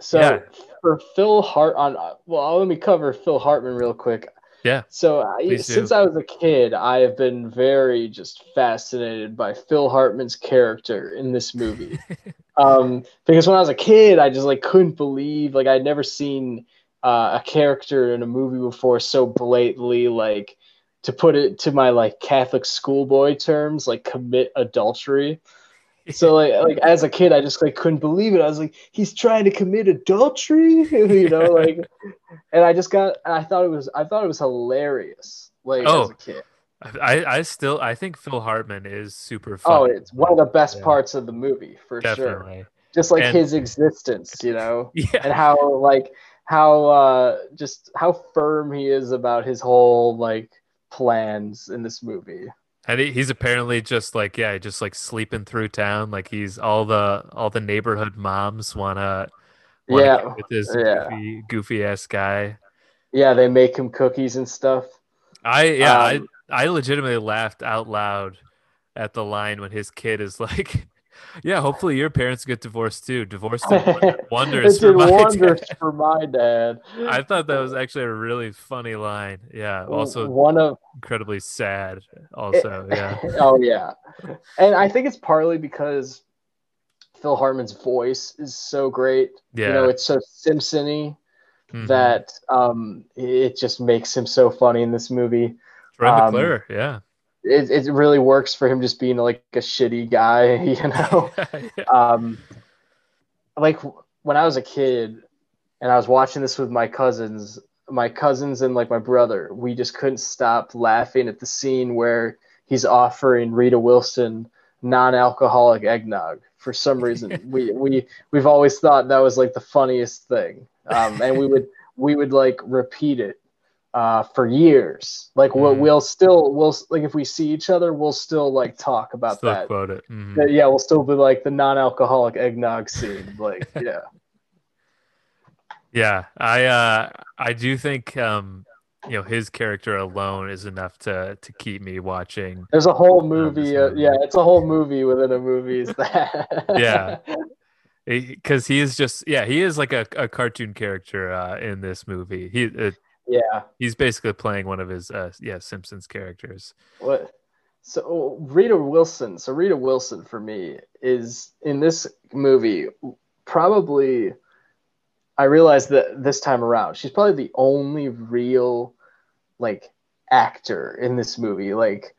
So Yeah. for Phil Hart on well, let me cover Phil Hartman real quick. Yeah, So I, since I was a kid, I have been very just fascinated by Phil Hartman's character in this movie. [laughs] um, because when I was a kid, I just like couldn't believe like I'd never seen uh, a character in a movie before so blatantly like to put it to my like Catholic schoolboy terms, like commit adultery. So [laughs] like like as a kid, I just like couldn't believe it. I was like, he's trying to commit adultery, [laughs] you know, [laughs] like, and I just got, I thought it was, I thought it was hilarious, like Oh, as a kid. I I still I think Phil Hartman is super fun. Oh, it's one of the best Yeah. parts of the movie for sure. definitely. Just like And- his existence, you know, Yeah, and how like how uh just how firm he is about his whole like plans in this movie. and he, he's apparently just like yeah, just like sleeping through town. Like he's all the all the neighborhood moms wanna wanna Yeah, get with this yeah. goofy goofy ass guy. Yeah, they make him cookies and stuff. I yeah, Um, I I legitimately laughed out loud at the line when his kid is like, "Yeah, hopefully your parents get divorced too. Divorce did wonder- [laughs] wonders it for my [laughs] wonders dad." for my dad. I thought that was actually a really funny line. Yeah, also one of incredibly sad. Also, [laughs] yeah, oh yeah, and I think it's partly because Phil Hartman's voice is so great. yeah. You know, it's so Simpson-y Mhm. that um, it just makes him so funny in this movie. Um, McClure, yeah, It, it really works for him just being like a shitty guy, [laughs] you know. [laughs] um, like when I was a kid and I was watching this with my cousins, my cousins and like my brother, we just couldn't stop laughing at the scene where he's offering Rita Wilson non-alcoholic eggnog. For some reason, [laughs] we we we've always thought that was like the funniest thing, um, and we would we would like repeat it uh, for years. Like we'll, Mhm. we'll still we'll like if we see each other, we'll still like talk about Still that. quote it. Mhm. Yeah, we'll still be like the non-alcoholic eggnog scene. Like, [laughs] yeah, Yeah, I uh I do think um you know his character alone is enough to to keep me watching. there's a whole this movie. Uh, yeah, it's a whole movie within a movie. Is that? Yeah. [laughs] Because he is just yeah he is like a, a cartoon character uh, in this movie. He uh, yeah. he's basically playing one of his uh yeah Simpsons characters. What? So Rita Wilson. So Rita Wilson for me is in this movie probably. I realized that this time around, she's probably the only real, like, actor in this movie. Like,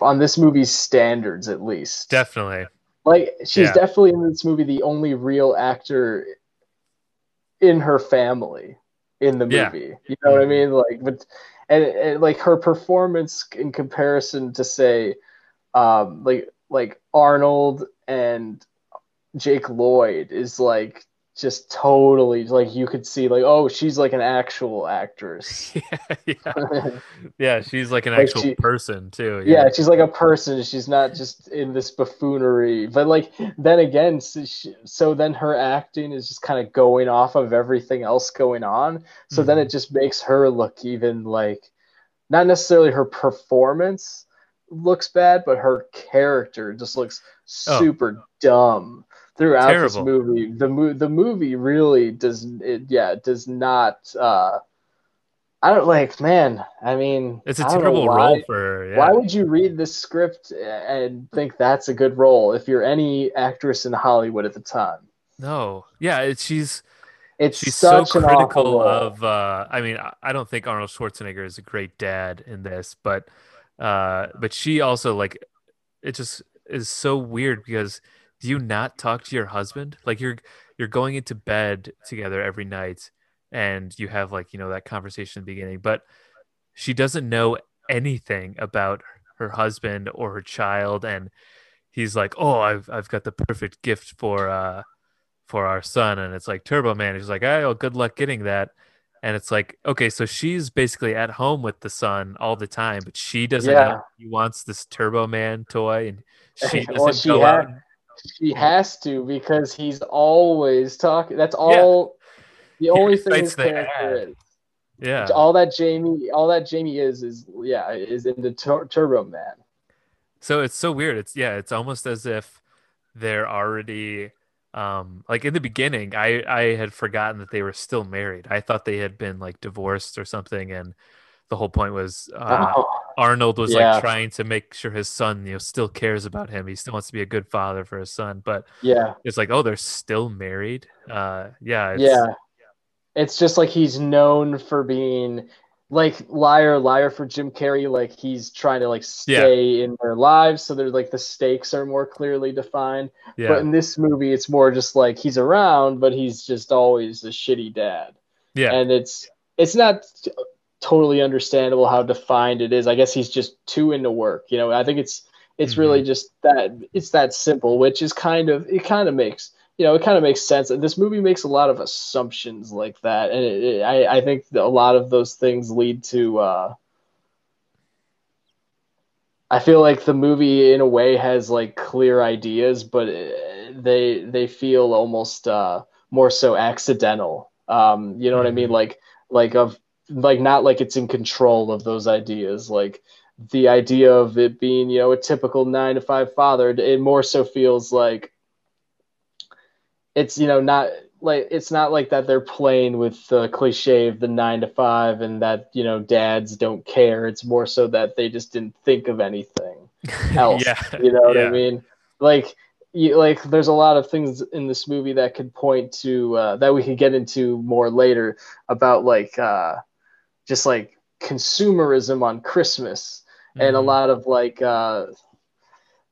on this movie's standards, at least. Definitely. Like she's Yeah. definitely in this movie the only real actor in her family in the Yeah. movie. You know what I Mhm. mean? Like, but and, and like her performance in comparison to say, um, like like Arnold and Jake Lloyd is like just totally like you could see like oh she's like an actual actress. [laughs] yeah, yeah, [laughs] yeah. She's like an Like actual she- person too. yeah, she's like a person. She's not just in this buffoonery. But like then again, so, she, so then her acting is just kind of going off of everything else going on. So then Mhm. it just makes her look even like not necessarily her performance looks bad, but her character just looks Oh. super dumb throughout this movie. The mo- the movie really does it yeah, does not uh I don't like man, I mean It's a terrible why- role for her. Yeah. why would you read this script and think that's a good role if you're any actress in Hollywood at the time? No, yeah, it's she's It's she's so critical of uh i mean i don't think arnold schwarzenegger is a great dad in this but uh but she also like it just is so weird because do you not talk to your husband? Like you're you're going into bed together every night and you have like you know that conversation in the beginning but she doesn't know anything about her husband or her child. And he's like oh i've i've got the perfect gift for uh for our son. And it's like turbo man. He's like oh good luck getting that. And it's like okay so she's basically at home with the son all the time but she doesn't Yeah. know he wants this turbo man toy and [laughs] she doesn't Well, she go ha- out She has to because he's always talking. That's all. The only thing his the character is. yeah All that Jamie, all that Jamie is, is yeah, is into Tur- Turbo Man. So it's so weird. It's yeah, it's almost as if they're already um like in the beginning I I had forgotten that they were still married. I thought they had been like divorced or something and the whole point was uh Oh, Arnold was Yeah. like trying to make sure his son, you know, still cares about him. He still wants to be a good father for his son, but yeah, it's like, oh, they're still married. Uh yeah, it's, yeah. It's just like he's known for being like liar, liar for Jim Carrey. Like he's trying to like stay in their lives, so there's like the stakes are more clearly defined. Yeah. But in this movie, it's more just like he's around, but he's just always a shitty dad. yeah. and it's it's not totally understandable how defined it is. I guess he's just too into work. You know, I think it's it's Mm-hmm. really just that it's that simple, which is kind of it kind of makes you know it kind of makes sense. This movie makes a lot of assumptions like that, and it, it, I I think a lot of those things lead to. Uh, I feel like the movie in a way has like clear ideas, but uh, they they feel almost uh, more so accidental. Um, you know what I mean? Mhm. Like like of like not like it's in control of those ideas. Like the idea of it being you know a typical nine to five father, it more so feels like it's you know not like it's not like that they're playing with the cliche of the nine to five and that you know dads don't care. It's more so that they just didn't think of anything [laughs] else. yeah. You know what yeah. I mean? Like, you, like there's a lot of things in this movie that could point to uh, that we could get into more later about like uh, just like consumerism on Christmas and a Mhm. lot of like uh,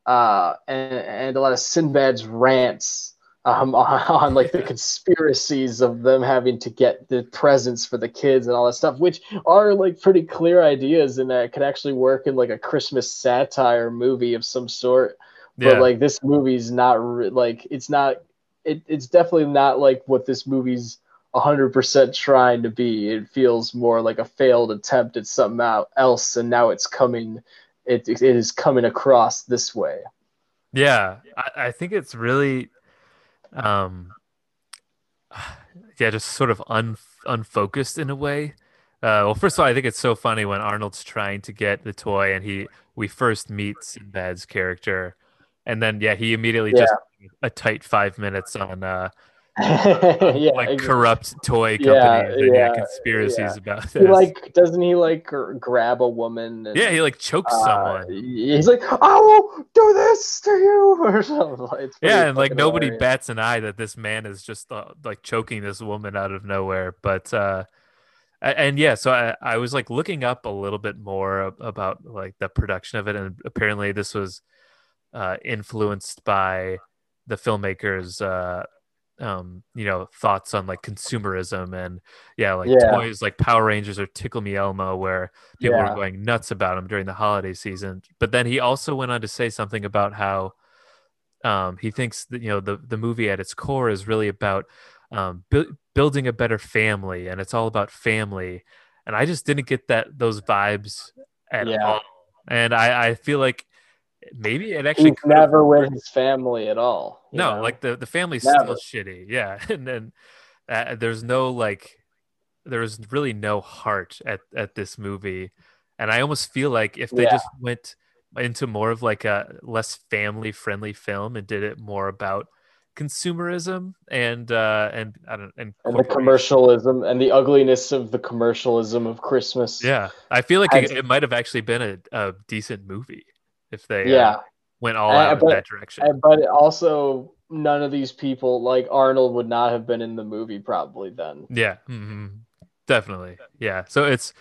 uh, and, and a lot of Sinbad's rants um, on, [laughs] on like the conspiracies of them having to get the presents for the kids and all that stuff, which are like pretty clear ideas and that could actually work in like a Christmas satire movie of some sort. yeah. But like this movie's not re- like it's not it, it's definitely not like what this movie's 100% trying to be. It feels more like a failed attempt at something else and now it's coming it, it is coming across this way. Yeah, I, I think it's really, um, yeah, just sort of un, unfocused in a way. Uh, well, first of all, I think it's so funny when Arnold's trying to get the toy, and he we first meet Sinbad's character, and then yeah, he immediately just a tight five minutes on uh, [laughs] yeah, like ex- corrupt toy Yeah, and yeah, conspiracies yeah. about he like doesn't he like gr- grab a woman and yeah, he like chokes uh, someone. he's like I will do this to you [laughs] or something. Yeah, and like nobody hilarious. bats an eye that this man is just uh, like choking this woman out of nowhere. But uh, and yeah, so I, I was like looking up a little bit more about like the production of it, and apparently this was uh, influenced by the filmmakers. Uh, um, you know, thoughts on like consumerism and yeah, like Yeah. toys like Power Rangers or Tickle Me Elmo, where people Yeah. were going nuts about them during the holiday season. But then he also went on to say something about how um, he thinks that you know the the movie at its core is really about um, bu- building a better family, and it's all about family. And I just didn't get that those vibes at Yeah. all. And I I feel like maybe it actually never with his family at all. No, know? like the the family's Never. still shitty. [laughs] Yeah, and then uh, there's no like there's really no heart at at this movie, and I almost feel like if they Yeah. just went into more of like a less family friendly film and did it more about consumerism and uh and I don't and, and the commercialism and the ugliness of the commercialism of Christmas. Yeah, I feel like it, it might have actually been a, a decent movie if they uh, yeah. went all Uh, out in that direction. But also none of these people like Arnold would not have been in the movie probably then. Yeah, hmm definitely. Yeah. So it's.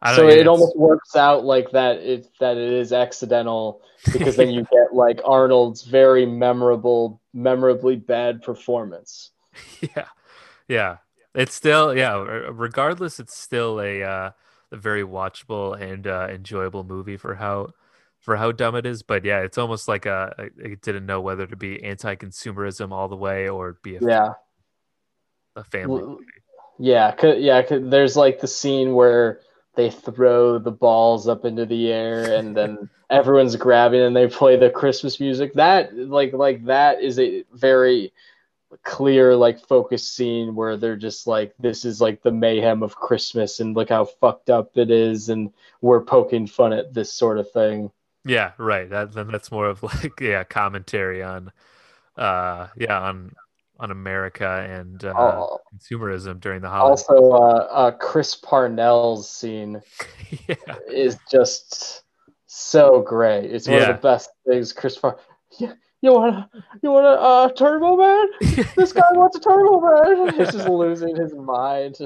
I So it almost works out like that it that it is accidental because then you [laughs] get like Arnold's very memorable, memorably bad performance. [laughs] yeah yeah it's still yeah regardless it's still a uh a very watchable and uh enjoyable movie for how for how dumb it is but yeah it's almost like a I I didn't know whether to be anti-consumerism all the way or be a, Yeah. a family L- movie. Yeah, yeah. there's like the scene where they throw the balls up into the air, and then [laughs] everyone's grabbing, and they play the Christmas music. That like like that is a very clear like focused scene where they're just like this is like the mayhem of Christmas, and look how fucked up it is, and we're poking fun at this sort of thing. Yeah right that then that's more of [laughs] like yeah commentary on uh yeah on on america and uh consumerism during the holidays Also, uh, uh, Chris Parnell's scene [laughs] yeah is just so great. It's one Yeah. of the best things. Chris Par- yeah, you want to you want a uh, Turbo Man? [laughs] This guy wants a Turbo Man. He's just losing his mind.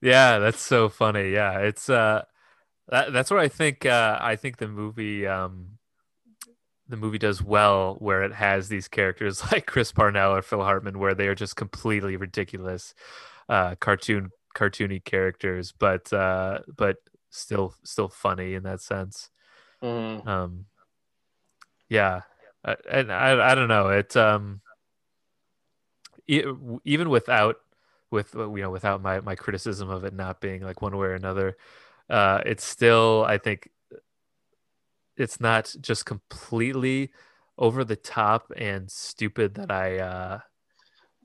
Yeah, that's so funny. Yeah, it's uh that that's where I think uh I think the movie um the movie does well where it has these characters [laughs] like Chris Parnell or Phil Hartman where they are just completely ridiculous uh cartoon cartoony characters but uh but still still funny in that sense. Mhm. Um yeah. I- and I I don't know, it um e- even without with uh, you know without my my criticism of it not being like one way or another uh it's still i think it's not just completely over the top and stupid that i uh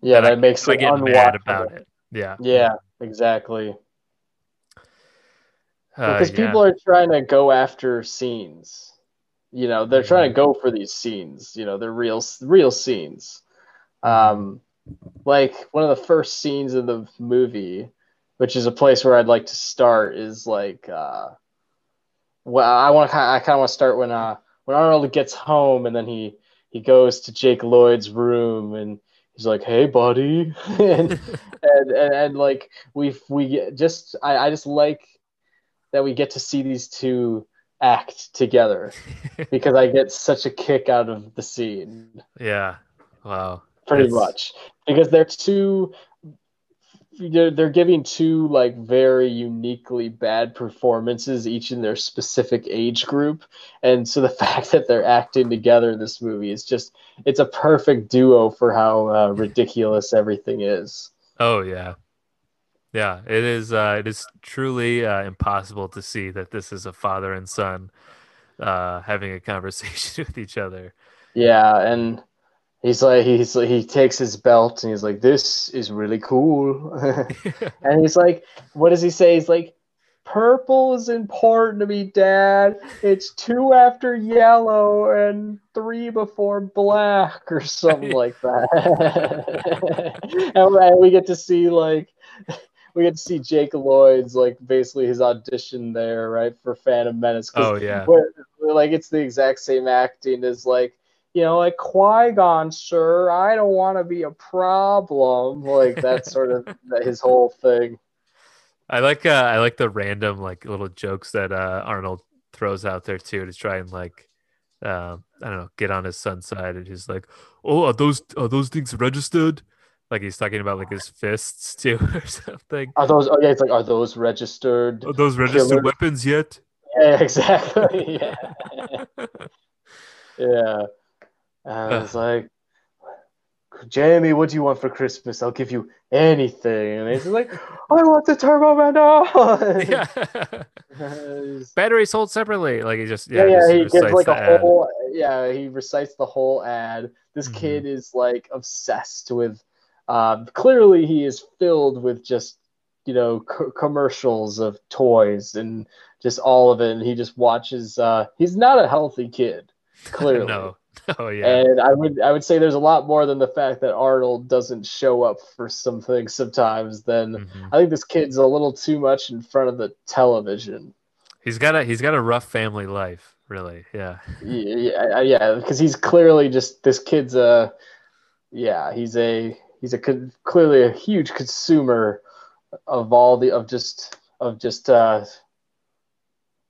Yeah, that I- makes I it get mad about it yeah Yeah, exactly. uh, Because yeah. people are trying to go after scenes. You know, they're trying Mm-hmm. to go for these scenes. You know, they're real, real scenes. Mm-hmm. Um, like one of the first scenes of the movie, which is a place where I'd like to start, is like, uh, well, I want to, I kind of want to start when, uh, when Arnold gets home and then he he goes to Jake Lloyd's room and he's like, "Hey, buddy," [laughs] and [laughs] and, and and like we we just I, I just like that we get to see these two act together [laughs] because I get such a kick out of the scene. Yeah. Wow. Pretty That's- much. Because they're two they're, they're giving two like very uniquely bad performances each in their specific age group. And so the [laughs] fact that they're acting together in this movie is just it's a perfect duo for how uh, ridiculous everything is. Oh yeah. Yeah it is uh it is truly uh impossible to see that this is a father and son uh having a conversation [laughs] with each other. Yeah, and he's like he's he takes his belt and he's like, "This is really cool," [laughs] [laughs] and he's like, "What does he say?" He's like, "Purple is important to me, Dad. It's two after yellow and three before black, or something like that." [laughs] and, we get to see like. We get to see Jake Lloyd's like basically his audition there, right, for Phantom Menace. oh yeah like it's the exact same acting as like you know like Qui-Gon sir I don't want to be a problem like that [laughs] sort of his whole thing. I like uh, I like the random like little jokes that uh, Arnold throws out there too to try and like uh, I don't know get on his son's side and he's like oh are those are those things registered? Like he's talking about like his fists [laughs] too or something. Are those oh yeah it's like are those registered are those registered Killer. weapons yet? [laughs] Yeah exactly yeah. Yeah and it's like Jamie what do you want for Christmas? I'll give you anything. And he's like [laughs] I want the Turbo Man [laughs] yeah. Battery sold separately. Like he just yeah, yeah, yeah, he gives recites like the a ad. whole yeah, he recites the whole ad. This Mhm. kid is like obsessed with um clearly he is filled with just you know co- commercials of toys and just all of it. And he just watches uh he's not a healthy kid clearly. [laughs] no oh yeah And I would I would say there's a lot more than the fact that Arnold doesn't show up for some things sometimes than Mhm. I think this kid's a little too much in front of the television. he's got a he's got a rough family life really yeah Yeah, yeah, yeah, because he's clearly just this kid's a yeah, he's a he's a con- clearly a huge consumer of all the of just of just uh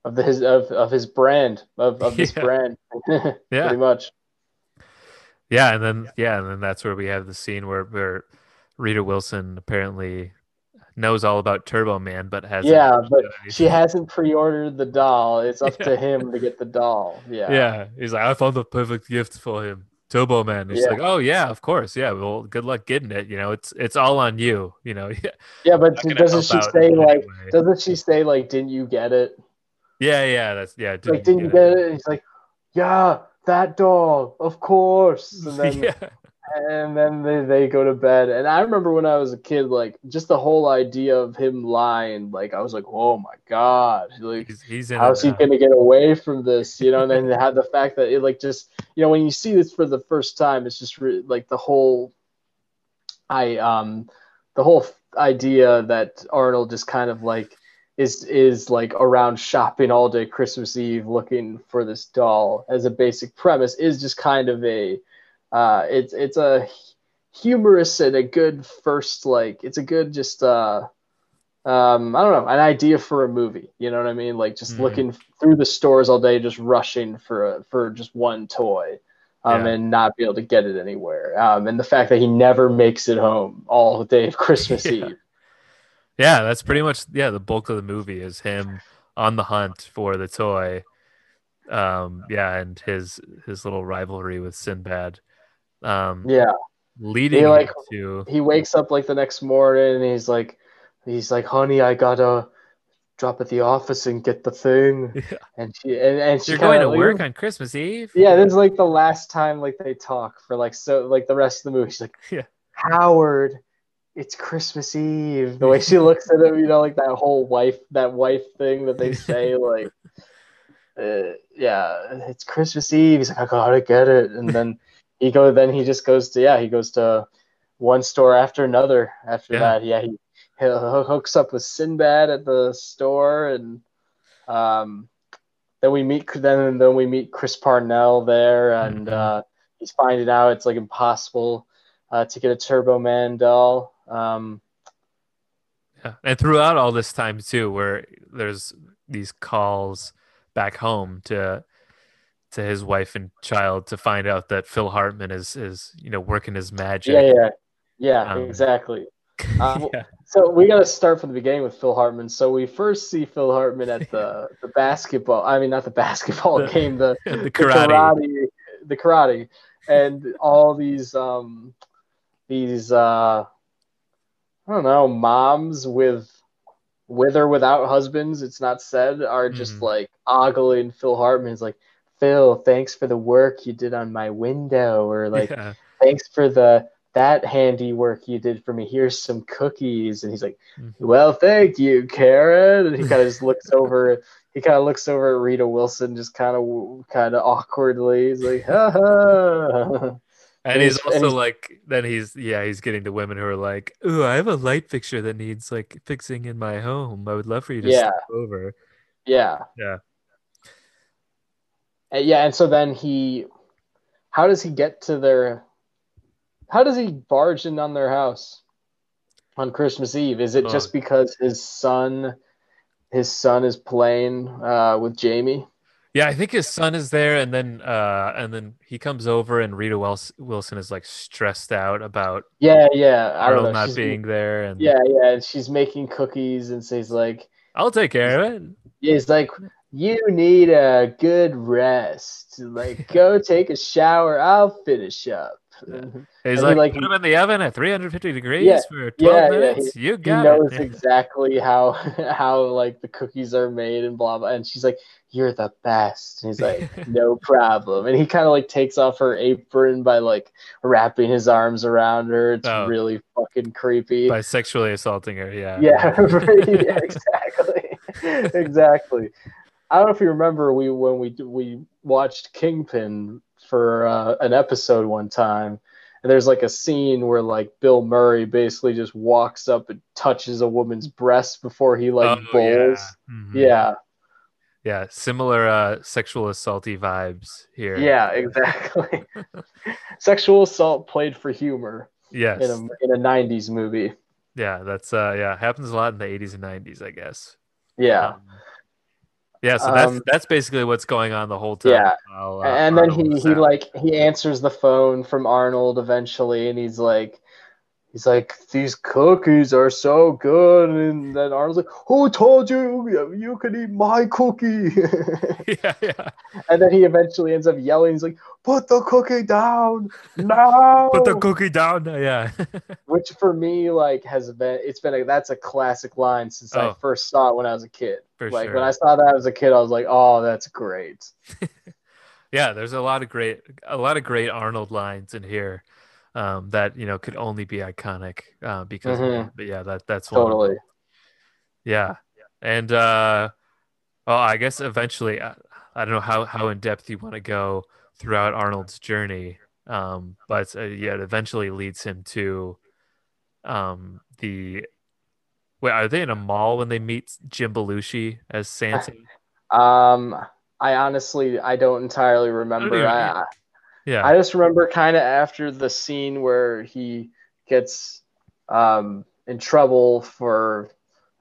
of his of, of his brand of, of this [laughs] Yeah. brand [laughs] Yeah. pretty much Yeah, and then yeah, and then that's where we have the scene where where Rita Wilson apparently knows all about Turbo Man, but has yeah but she hasn't pre-ordered the doll it's up [laughs] Yeah. to him to get the doll yeah Yeah, he's like, I found the perfect gift for him, Turbo Man. He's Yeah. like, oh yeah, of course, yeah. Well, good luck getting it. You know, it's it's all on you. You know, yeah, yeah but doesn't she say like way. doesn't she say like didn't you get it yeah, yeah. That's yeah. like didn't you get it and he's like yeah that doll of course [laughs] and then yeah, and then they, they go to bed and i remember when i was a kid like just the whole idea of him lying like i was like oh my god like he's, he's in. how's he now. gonna get away from this you know and then they had the fact that it like just you know when you see this for the first time it's just re- like the whole i um the whole idea that arnold just kind of like is is like around shopping all day christmas eve looking for this doll as a basic premise is just kind of a uh it's it's a humorous and a good first like it's a good just uh um i don't know an idea for a movie you know what i mean like just Mhm. looking through the stores all day just rushing for a, for just one toy um Yeah. and not be able to get it anywhere um and the fact that he never makes it home all day of christmas [laughs] Yeah. eve Yeah, that's pretty much yeah. The bulk of the movie is him on the hunt for the toy. Um, yeah, and his his little rivalry with Sinbad. Um, yeah leading He, like- to he wakes up like the next morning and he's like he's like honey i gotta drop at the office and get the thing [laughs] Yeah. and she and, and she you're going to kinda- work on Christmas Eve. Yeah, this is like the last time like they talk for like so like the rest of the movie. She's like, [laughs] Yeah. Howard, it's Christmas Eve. [laughs] The way she looks at him, you know, like that whole wife that wife thing that they say, [laughs] like, uh, yeah, it's Christmas Eve. He's like, I gotta get it, and then he go. Then he just goes to yeah, he goes to one store after another. After Yeah. that, yeah, he, he hooks up with Sinbad at the store, and um, then we meet then then we meet Chris Parnell there, and Mhm. uh, he's finding out it's like impossible uh, to get a Turbo Man doll. Um, Yeah. And throughout all this time too, where there's these calls back home to to his wife and child to find out that Phil Hartman is is you know working his magic. yeah, yeah, yeah, Um, exactly. [laughs] Uh, yeah. So we got to start from the beginning with Phil Hartman. So we first see Phil Hartman at the [laughs] the basketball. I mean, not the basketball The- game. The, [laughs] the the karate. karate, the karate, and all these um these uh I don't know moms with with or without husbands. It's not said are just Mhm. like ogling Phil Hartman Hartman's like Phil, thanks for the work you did on my window, or like yeah. thanks for the that handy work you did for me. Here's some cookies. And he's like, Mhm. well, thank you, Karen. And he kind of just looks [laughs] over. He kind of looks over at Rita Wilson, just kind of, kind of awkwardly. He's like, [laughs] ha ha. And And he's he's- and also he's- like, then he's yeah, he's getting the women who are like, "Ooh, I have a light fixture that needs like fixing in my home. I would love for you to Yeah. step over." Yeah. Yeah. And yeah. And so then he, how does he get to their, how does he barge in on their house on Christmas Eve? Is it Oh. just because his son, his son is playing uh, with Jamie? Yeah, I think his son is there, and then uh, and then he comes over, and Rita Wilson is like stressed out about Yeah, yeah. I don't know. not She's- being there, and Yeah, yeah. and She's making cookies and says like, I'll take care of it. "He's like, you need a good rest. Like, go [laughs] take a shower. I'll finish up." Yeah. [laughs] He's like, like- put him in the oven at 350 degrees Yeah, for 12 yeah, minutes. you He knows it. exactly how [laughs] how like the cookies are made and blah blah. And she's like, "You're the best." And he's like, [laughs] "No problem." And he kind of like takes off her apron by like wrapping his arms around her. It's Oh. really fucking creepy. By sexually assaulting her, yeah. Yeah, [laughs] yeah, exactly, [laughs] exactly. I don't know if you remember we when we we watched Kingpin for uh, an episode one time, and there's like a scene where like Bill Murray basically just walks up and touches a woman's breast before he like Oh, bowls. yeah. Mhm. Yeah, yeah, similar uh, sexual assaulty vibes here. Yeah, exactly. [laughs] Sexual assault played for humor Yes. in a in a '90s movie. Yeah, that's uh yeah, happens a lot in the 80s and 90s, I guess. Yeah. Um, yeah, so that's Um, that's basically what's going on the whole time. Yeah. while, uh, and then Arnold he he out. like he answers the phone from Arnold eventually, and he's like, he's like, these cookies are so good, and then Arnold's like, who told you you could eat my cookie? [laughs] yeah, yeah. and then he eventually ends up yelling, he's like, put the cookie down now. Put the cookie down. Yeah. [laughs] Which for me like has been it's been a that's a classic line since I Oh. first saw it when I was a kid. For like sure. when I saw that as a kid, I was like, oh, that's great. [laughs] yeah, there's a lot of great a lot of great Arnold lines in here. Um, that you know could only be iconic uh, because of Mhm. it. but yeah that that's one. Totally. Yeah. And uh oh, I guess eventually I, I don't know how how in depth you want to go throughout Arnold's journey. Um but uh, yeah, it eventually leads him to um the Wait, are they in a mall when they meet Jim Belushi as Santa? [laughs] Um, I honestly I don't entirely remember. I, I, Yeah. I just remember kind of after the scene where he gets um in trouble for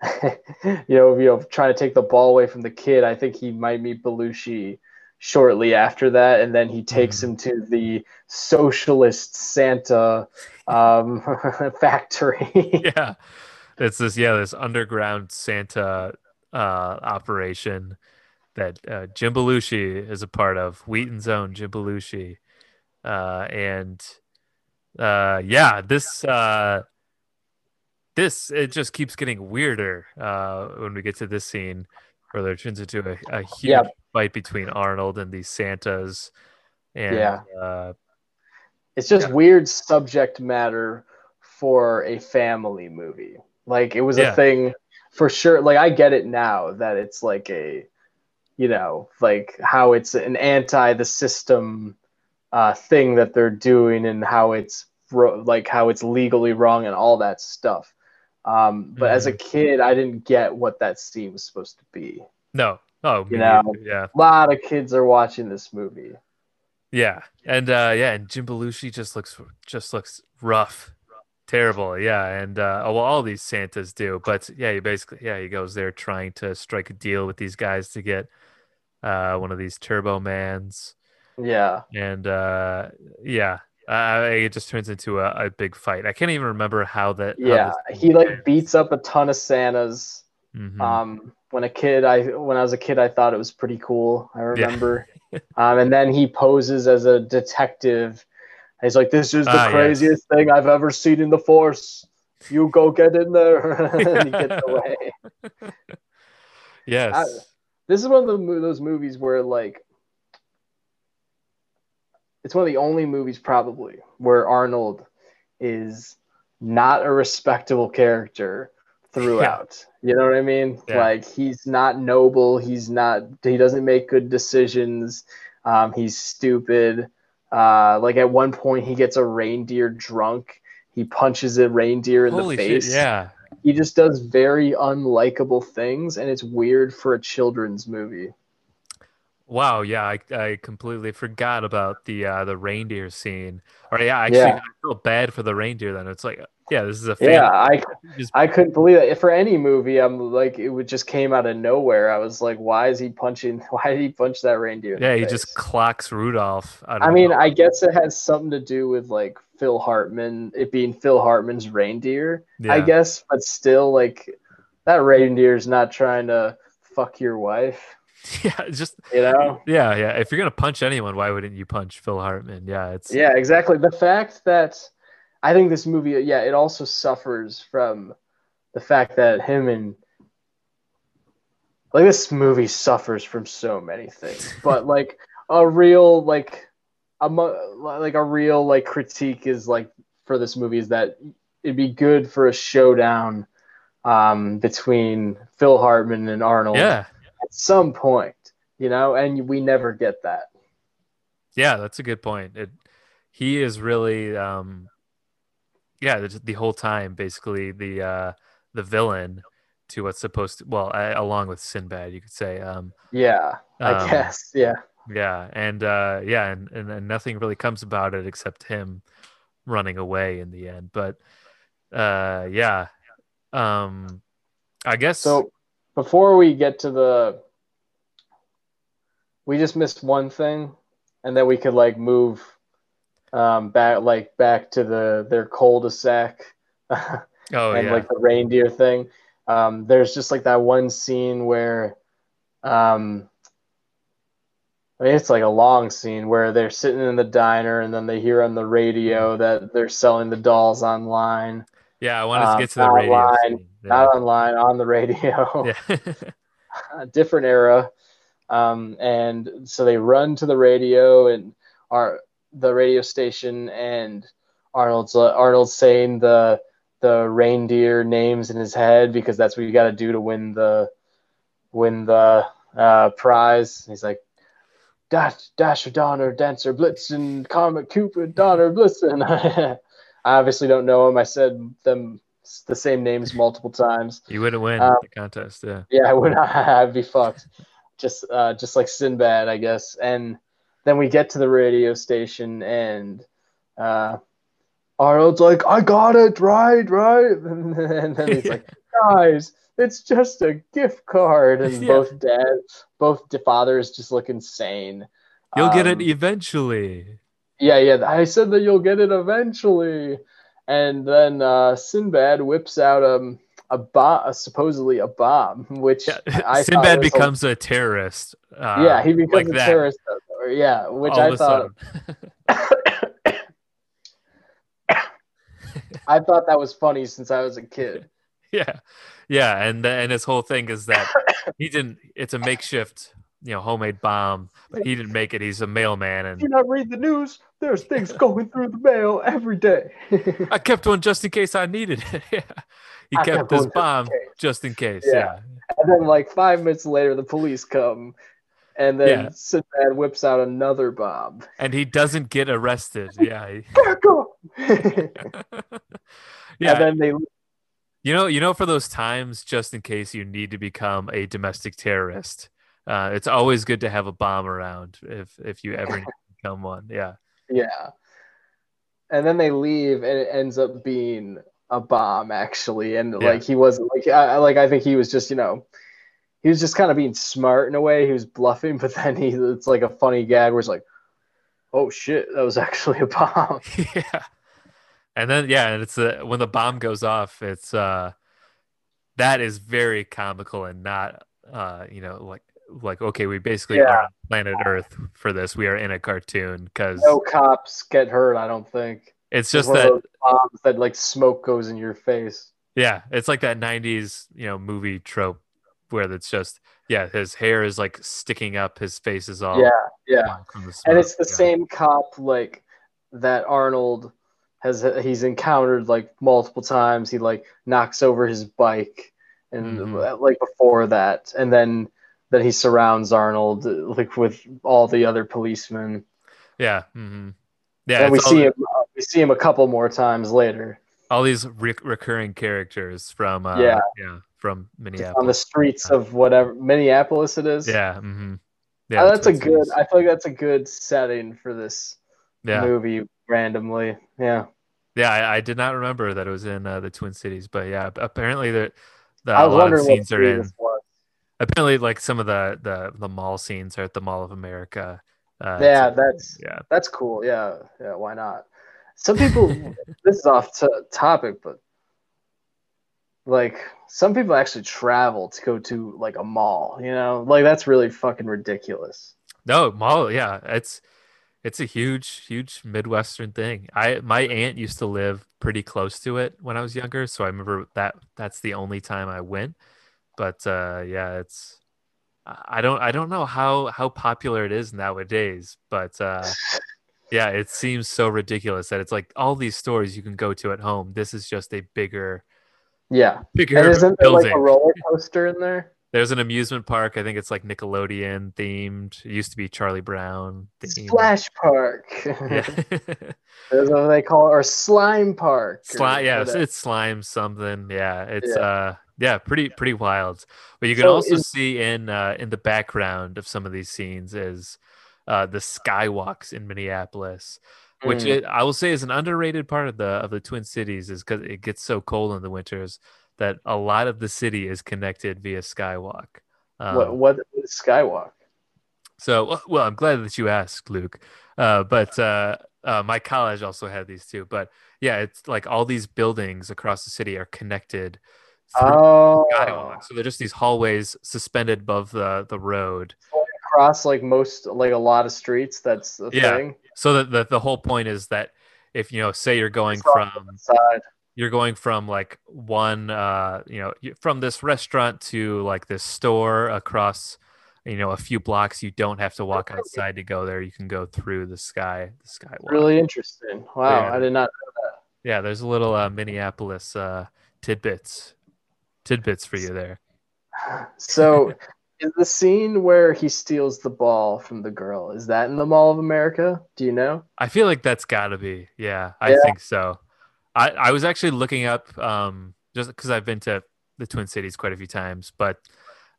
[laughs] you know you know trying to take the ball away from the kid. I think he might meet Belushi shortly after that, and then he takes Mhm. him to the socialist Santa um, [laughs] factory. [laughs] yeah. It's this yeah, this underground Santa uh operation that uh, Jim Belushi is a part of, Wheaton's own Jim Belushi. Uh and uh yeah, this uh this it just keeps getting weirder uh when we get to this scene where there turns into a, a huge Yep. fight between Arnold and these Santas. And Yeah. uh it's just Yeah. weird subject matter for a family movie. Like it was Yeah. a thing for sure. Like I get it now that it's like a, you know, like how it's an anti the system uh, thing that they're doing and how it's like how it's legally wrong and all that stuff. Um, but as a kid, I didn't get what that scene was supposed to be. no. Oh, You know. neither, yeah. A lot of kids are watching this movie. Yeah, and uh, yeah, and Jim Belushi just looks just looks rough, terrible. Yeah, and uh, well, all these Santas do, but yeah, he basically yeah he goes there trying to strike a deal with these guys to get uh, one of these Turbo Mans, Yeah. and uh, yeah, uh, it just turns into a, a big fight. I can't even remember how that. Yeah. this He like beats up a ton of Santas. Mhm. Um, when a kid, I when I was a kid, I thought it was pretty cool. I remember. [laughs] um, and then he poses as a detective. He's like, "This is the Ah, yes. craziest thing I've ever seen in the Force. You go get in there." [laughs] and he gets away. [laughs] yes, This is one of the, those movies where like. It's one of the only movies probably where Arnold is not a respectable character throughout. [laughs] You know what I mean? Yeah. Like he's not noble. He's not. He doesn't make good decisions. Um, he's stupid. Uh, like at one point, he gets a reindeer drunk. He punches a reindeer in holy the shit, face. yeah. He just does very unlikable things, and it's weird for a children's movie. Wow, yeah, I, I completely forgot about the uh, the reindeer scene. Or yeah, actually, Yeah. I feel bad for the reindeer. Then it's like, yeah, this is a family. Yeah, I just- I couldn't believe it. For any movie, I'm like, it would just came out of nowhere. I was like, why is he punching? [laughs] Why did he punch that reindeer? yeah, he face? just clocks Rudolph. Of I mean, nowhere. I guess it has something to do with like Phil Hartman, it being Phil Hartman's reindeer, I guess, but still, like, that reindeer's not trying to fuck your wife, [laughs] yeah, just you know? yeah, yeah. If you're gonna punch anyone, why wouldn't you punch Phil Hartman? Yeah, it's Yeah, exactly. The fact that I think this movie, yeah, it also suffers from the fact that him and like this movie suffers from so many things, [laughs] but like a real like a like a real like critique is like for this movie is that it'd be good for a showdown um, between Phil Hartman and Arnold yeah, at some point, you know, and we never get that. yeah. That's a good point. It he is really um, yeah, the, the whole time basically the uh the villain to what's supposed to well I, along with Sinbad you could say um Yeah, I Um, guess. Yeah. yeah and uh yeah and, and and nothing really comes about it except him running away in the end but uh yeah um I guess So before we get to the, we just missed one thing, and then we could like move, um, back like back to the their cul-de-sac, [laughs] oh and yeah like the reindeer thing. Um, there's just like that one scene where, um, I mean, it's like a long scene where they're sitting in the diner and then they hear on the radio that they're selling the dolls online. yeah I wanted to um, get to the radio online, Not online, on the radio. yeah. [laughs] [laughs] different era. Um, and so they run to the radio and are the radio station and Arnold's uh, Arnold's saying the the reindeer names in his head because that's what you got to do to win the win the uh, prize. He's like Dash Dasher Donner Dancer Blitzen Comet Cupid Donner Blitzen. [laughs] I obviously don't know him. I said them the same names multiple times. you wouldn't win Um, the contest yeah Yeah, I would not [laughs] I'd be fucked. Just uh just like Sinbad, I guess. And then we get to the radio station and uh Arnold's like, I got it, right, right. [laughs] And then he's like, [laughs] guys, it's just a gift card. And Yeah. both dad both the fathers just look insane. you'll get it Um, eventually yeah, yeah. I said that you'll get it eventually. And then uh, Sinbad whips out um, a bomb, supposedly a bomb, which yeah. [laughs] I Sinbad was a- becomes a terrorist uh, yeah, he becomes like a that, terrorist. or- Yeah, which all I thought. [coughs] I thought that was funny since I was a kid. [laughs] yeah yeah and and his whole thing is that [coughs] he didn't it's a makeshift you know homemade bomb but he didn't make it he's a mailman and you not read the news? There's things going through the mail every day. i kept one just in case i needed it yeah [laughs] he I kept kept his one just in bomb just in case Yeah. yeah and then, like five minutes later, the police come, and then Yeah. Sinbad whips out another bomb. and he doesn't get arrested yeah he- [laughs] Back up! [laughs] yeah And then they you know you know for those times just in case you need to become a domestic terrorist uh, it's always good to have a bomb around if if you ever need to become one yeah Yeah. And then they leave, and it ends up being a bomb, actually. And Yeah. like he wasn't like I like I think he was just you know he was just kind of being smart in a way. He was bluffing, [laughs] but then he it's like a funny gag where it's like, oh shit, that was [laughs] actually a bomb. [laughs] yeah and then yeah and it's uh, when the bomb goes off it's uh that is very comical and not uh you know like like okay we basically Yeah. are on planet earth for this we are in a cartoon because No cops get hurt, I don't think. it's just that bombs that like smoke goes in your face. yeah it's like that 90s you know movie trope where it's just yeah his hair is like sticking up his face is all Yeah, yeah. and it's the Yeah. same cop like that Arnold has he's encountered like multiple times. He like knocks over his bike and Mhm. like before that, and then then he surrounds Arnold like with all the other policemen. yeah hmm yeah and we see him we see him a couple more times later all these re- recurring characters from uh Yeah. yeah from minneapolis on the streets of whatever Minneapolis it is. Yeah. hmm Uh, that's a good. I feel like that's a good setting for this Yeah. movie. Randomly, yeah. Yeah. I, I did not remember that it was in uh, the Twin Cities, but yeah, apparently the, the a lot of scenes are in. Apparently, like some of the the the mall scenes are at the Mall of America. Uh, Yeah, so- that's yeah. That's cool. Yeah, yeah. Why not? Some people. [laughs] this is off to topic, but like some people actually travel to go to like a mall. You know, like that's really fucking ridiculous. No, mall. Yeah, it's it's a huge, huge Midwestern thing. I my aunt used to live pretty close to it when I was younger, so I remember that that's the only time I went. But uh, yeah, it's I don't I don't know how how popular it is nowadays, but uh, [laughs] yeah, it seems so ridiculous that it's like all these stores you can go to at home. This is just a bigger Yeah, bigger and isn't there like building. a roller coaster in there? There's an amusement park. I think it's like Nickelodeon themed. It used to be Charlie Brown themed. Splash Park. Yeah. [laughs] [laughs] That's what they call it, or Slime Park. Slime, yeah, whatever. it's slime something. Yeah, it's Yeah. uh, Yeah, pretty pretty wild. But you can So also see in uh, in the background of some of these scenes is uh, the skywalks in Minneapolis, which Mm. it, I will say is an underrated part of the of the Twin Cities, is because it gets so cold in the winters that a lot of the city is connected via skywalk. Um, what what is skywalk? so, well- well, I'm glad that you asked, Luke. Uh, but uh, uh, my college also had these too. But yeah, it's like all these buildings across the city are connected Oh, skywalk. So they're just these hallways suspended above the the road. across like most like a lot of streets. That's the Yeah. thing. So that the, the whole point is that if you know, say you're going from you're going from like one uh you know from this restaurant to like this store across you know a few blocks you don't have to walk outside to go there you can go through the sky the sky Really interesting. Wow, Yeah. I did not. yeah there's a little uh, minneapolis uh tidbits tidbits for you there So, [laughs] is the scene where he steals the ball from the girl is that in the Mall of America? Do you know? I feel like that's got to be. Yeah, I Yeah. think so. I I was actually looking up um just because I've been to the Twin Cities quite a few times, but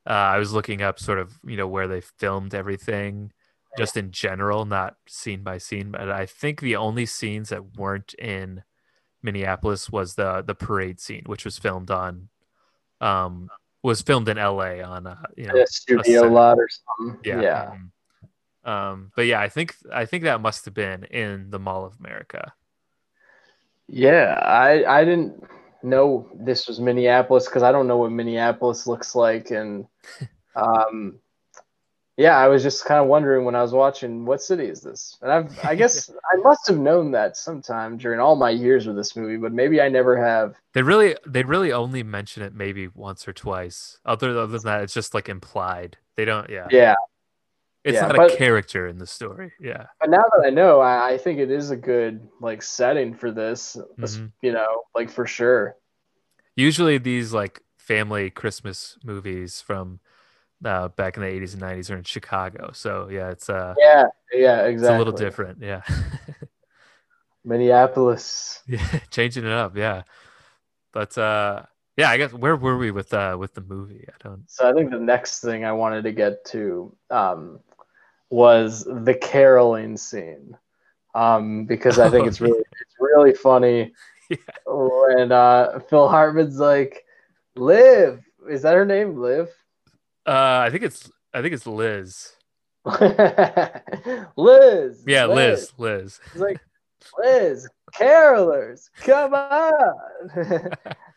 uh, I was looking up sort of you know where they filmed everything, just in general, not scene by scene. But I think the only scenes that weren't in Minneapolis was the the parade scene, which was filmed on, um, was filmed in L.A. on uh, you know a studio set. lot or something. yeah. yeah. mhm. Um, but yeah, I think I think that must have been in the Mall of America. Yeah, I I didn't know this was Minneapolis because I don't know what Minneapolis looks like, and [laughs] um, yeah, I was just kind of wondering when I was watching what city is this, and I've I guess [laughs] I must have known that sometime during all my years with this movie, but maybe I never have. They really they really only mention it maybe once or twice. Other other than that, it's just like implied. They don't. Yeah, Yeah, it's yeah, not but- a character in the story. Yeah, but now that I know, I, I think it is a good like setting for this. Mhm. You know, like for sure. usually these like family Christmas movies from uh, back in the eighties and nineties are in Chicago. So yeah, it's uh Yeah, yeah, exactly. it's a little different. Yeah, [laughs] Minneapolis. yeah, [laughs] changing it up. Yeah, but uh yeah, I guess where were we with uh with the movie? I don't. So I think the next thing I wanted to get to um, was the caroling scene, um, because I think [laughs] Oh, it's really it's really funny Yeah. when uh, Phil Hartman's like, "Liv," is that her name? Liv. Uh, I think it's I think it's Liz. [laughs] Liz. Yeah, Liz. Liz. He's like, Liz, carolers, come on. [laughs]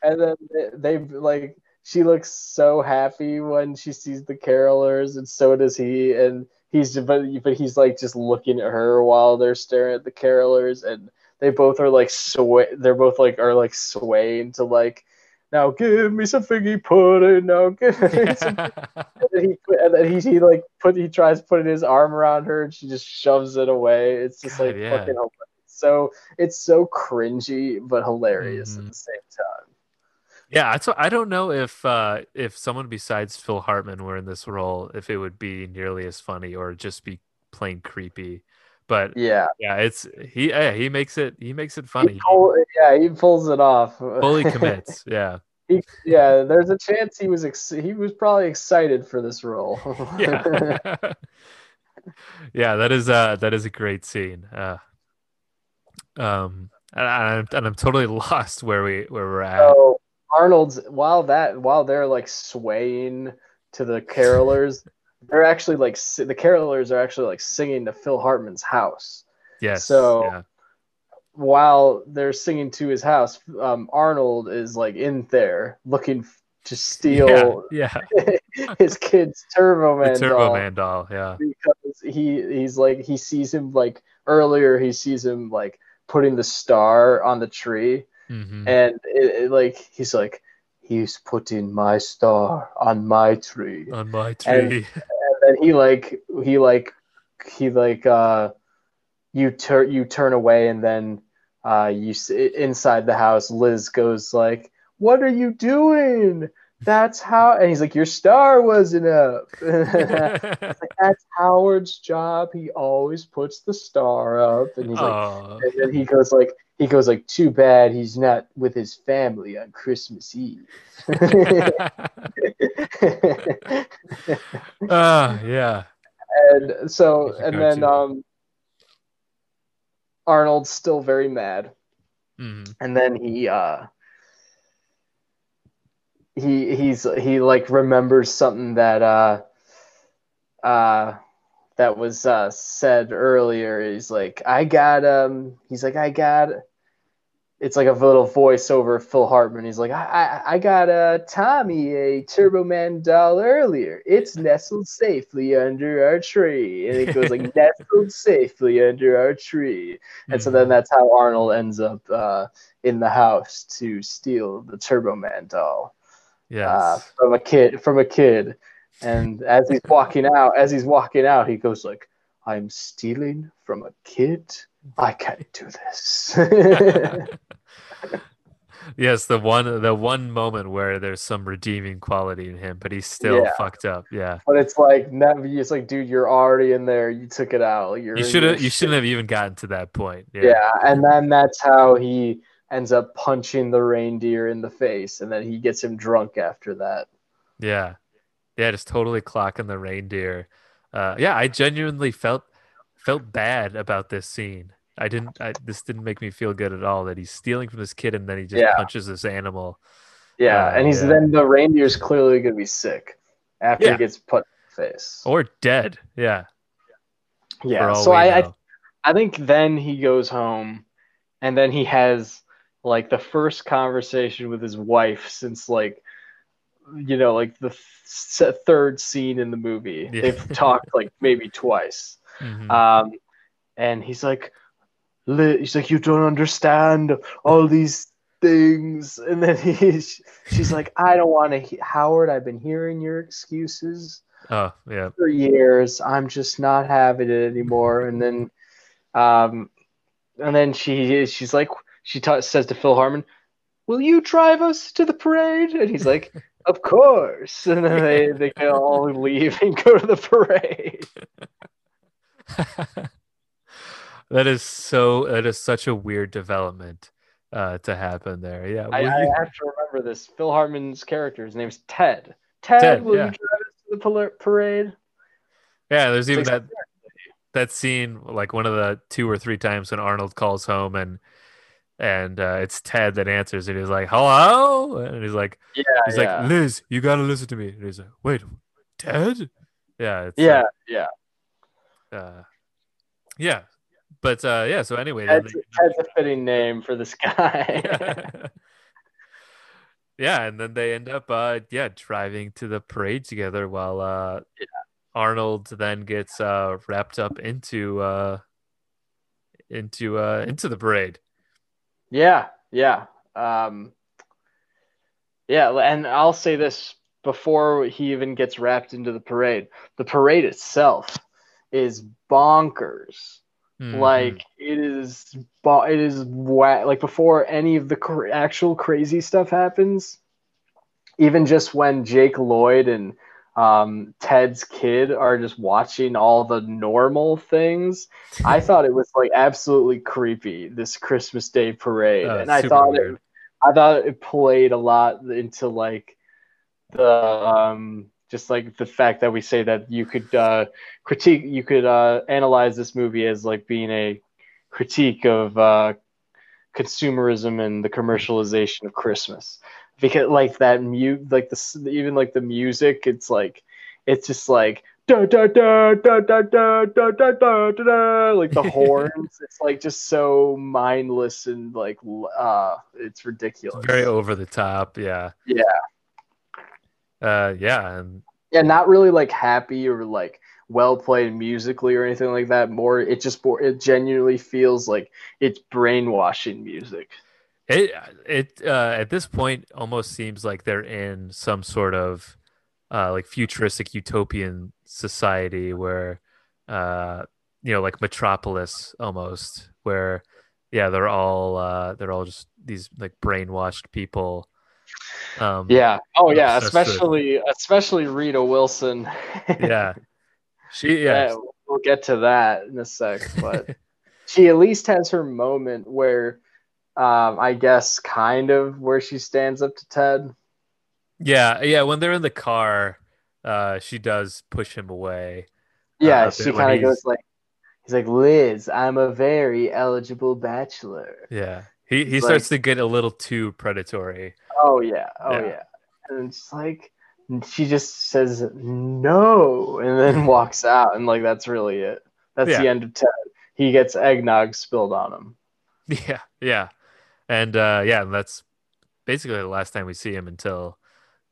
and then they, they like she looks so happy when she sees the carolers, and so does he. And he's but but he's like just looking at her while they're staring at the carolers, and they both are like sway. They're both like are like swaying to like. Now give me some figgy pudding. Now give me [laughs] some and then he and then he, he like put he tries putting his arm around her and she just shoves it away. It's just God, like yeah. fucking hilarious. so it's so cringy but hilarious Mhm. at the same time. Yeah, what, I don't know if uh, if someone besides Phil Hartman were in this role, if it would be nearly as funny or just be plain creepy. But Yeah, yeah, it's he yeah, he makes it he makes it he funny. pull, yeah he pulls it off. Fully [laughs] commits. Yeah, He- yeah, there's a chance he was ex- he was probably excited for this role. [laughs] yeah, [laughs] yeah. That is uh that is a great scene. Uh, um, and I'm and I'm totally lost where we where we're at. So Arnold's while that while they're like swaying to the carolers, they're actually like the carolers are actually like singing to Phil Hartman's house. yes. so- yeah. While they're singing to his house, um, Arnold is like in there looking to steal yeah, [laughs] his kid's Turbo. Man The Turbo doll Man doll. Yeah. because he he's like he sees him like earlier he sees him like putting the star on the tree hmm and it, it, like he's like he's putting my star on my tree. On my tree. and then he like he like he like uh you turn you turn away and then uh you s- inside the house liz goes like what are you doing? That's how and he's like your star wasn't up. [laughs] That's howard's job. He always puts the star up. And he's like Aw. and then he goes like he goes like, "Too bad he's not with his family on Christmas Eve." [laughs] Ah, yeah. and so and then um Arnold's still very mad. Mhm. and then he uh he he's he like remembers something that uh uh that was uh said earlier he's like i got um he's like i got it's like a little voiceover of phil hartman. He's like i i, I got uh tommy a turbo man doll earlier. It's nestled safely under our tree. And it goes like [laughs] nestled safely under our tree. And so then that's how Arnold ends up uh, in the house to steal the Turbo Man doll. Yes. uh, from a kid. From a kid, and as he's walking out, as he's walking out, he goes like, "I'm stealing from a kid. I can't do this." [laughs] yes, the one the one moment where there's some redeeming quality in him, but he's still Yeah. fucked up. Yeah. but it's like, never. It's like, dude, you're already in there. You took it out. You're You should have you shouldn't have even gotten to that point. Yeah. Yeah, and then that's how he ends up punching the reindeer in the face, and then he gets him drunk after that. Yeah. Yeah, just totally clocking the reindeer. Uh yeah, I genuinely felt felt bad about this scene. I didn't I, this didn't make me feel good at all that he's stealing from this kid and then he just Yeah. punches this animal. Yeah, Uh, and he's yeah. then the reindeer's clearly gonna be sick after Yeah. he gets put in the face. Or dead. Yeah. yeah, so I, I. I think then he goes home, and then he has like the first conversation with his wife since like you know like the th- third scene in the movie. Yeah. They've talked like maybe twice. Mhm. Um, and he's like, he's like, you don't understand all these things. And then he's, [laughs] she's like, I don't want to, he- Howard. I've been hearing your excuses oh, yeah. for years. I'm just not having it anymore. And then, um, and then she, she's like, she ta- says to Phil Hartman, "Will you drive us to the parade?" And he's like. Of course, [laughs] and then they, they can all leave and go to the parade. [laughs] that is so that is such a weird development uh to happen there. Yeah. I, will I have to remember this. Phil Hartman's character, his name's Ted. Ted, Ted, will yeah. you drive us to the parade? yeah, there's even that that scene like one of the two or three times when Arnold calls home and and uh, it's Ted that answers and he's like, "Hello," and he's like, Yeah, he's yeah, like, "Liz, you gotta listen to me." And he's like, "Wait, Ted?" Yeah, it's, uh, yeah, yeah. uh, yeah. But uh, yeah. So anyway, Ted's, they- Ted's a fitting name for this guy. yeah. [laughs] yeah, and then they end up uh yeah, driving to the parade together while uh Arnold then gets uh wrapped up into uh into uh into the parade. Yeah, yeah. Um, yeah, and I'll say this before he even gets wrapped into the parade. The parade itself is bonkers. Mhm. Like it is, it is wa- like before any of the cr- actual crazy stuff happens. Even just when Jake Lloyd and um, Ted's kid are just watching all the normal things, I [laughs] thought it was like absolutely creepy. This Christmas Day parade, Uh, and I thought weird. it, I thought it played a lot into like the um just like the fact that we say that you could uh critique you could uh analyze this movie as like being a critique of uh consumerism and the commercialization of christmas because like that mute like the even like the music it's like it's just like da da da da da da da da da da like the horns it's like just so mindless and like uh it's ridiculous very over the top, yeah. Yeah. Uh yeah, and yeah, not really like happy or like well played musically or anything like that. More, it just it genuinely feels like it's brainwashing music. It it uh, at this point almost seems like they're in some sort of uh, like futuristic utopian society where uh, you know like Metropolis almost where yeah they're all uh, they're all just these like brainwashed people. Um, Yeah. Oh yeah, Obsessed with- especially especially Rita Wilson. [laughs] yeah. She yeah Yeah, we'll get to that in a sec, but she at least has her moment where um, I guess kind of where she stands up to Ted. Yeah, yeah. When they're in the car, uh, she does push him away. Yeah, Uh, she kind of goes like, he's like, Liz, I'm a very eligible bachelor. Yeah, he he It's starts to get a little too predatory. Oh yeah, oh Yeah. yeah. And it's like she just says no and then [laughs] walks out and like that's really it. That's the end of Ted. He gets eggnog spilled on him. [laughs] Yeah, yeah, and uh, yeah, that's basically the last time we see him until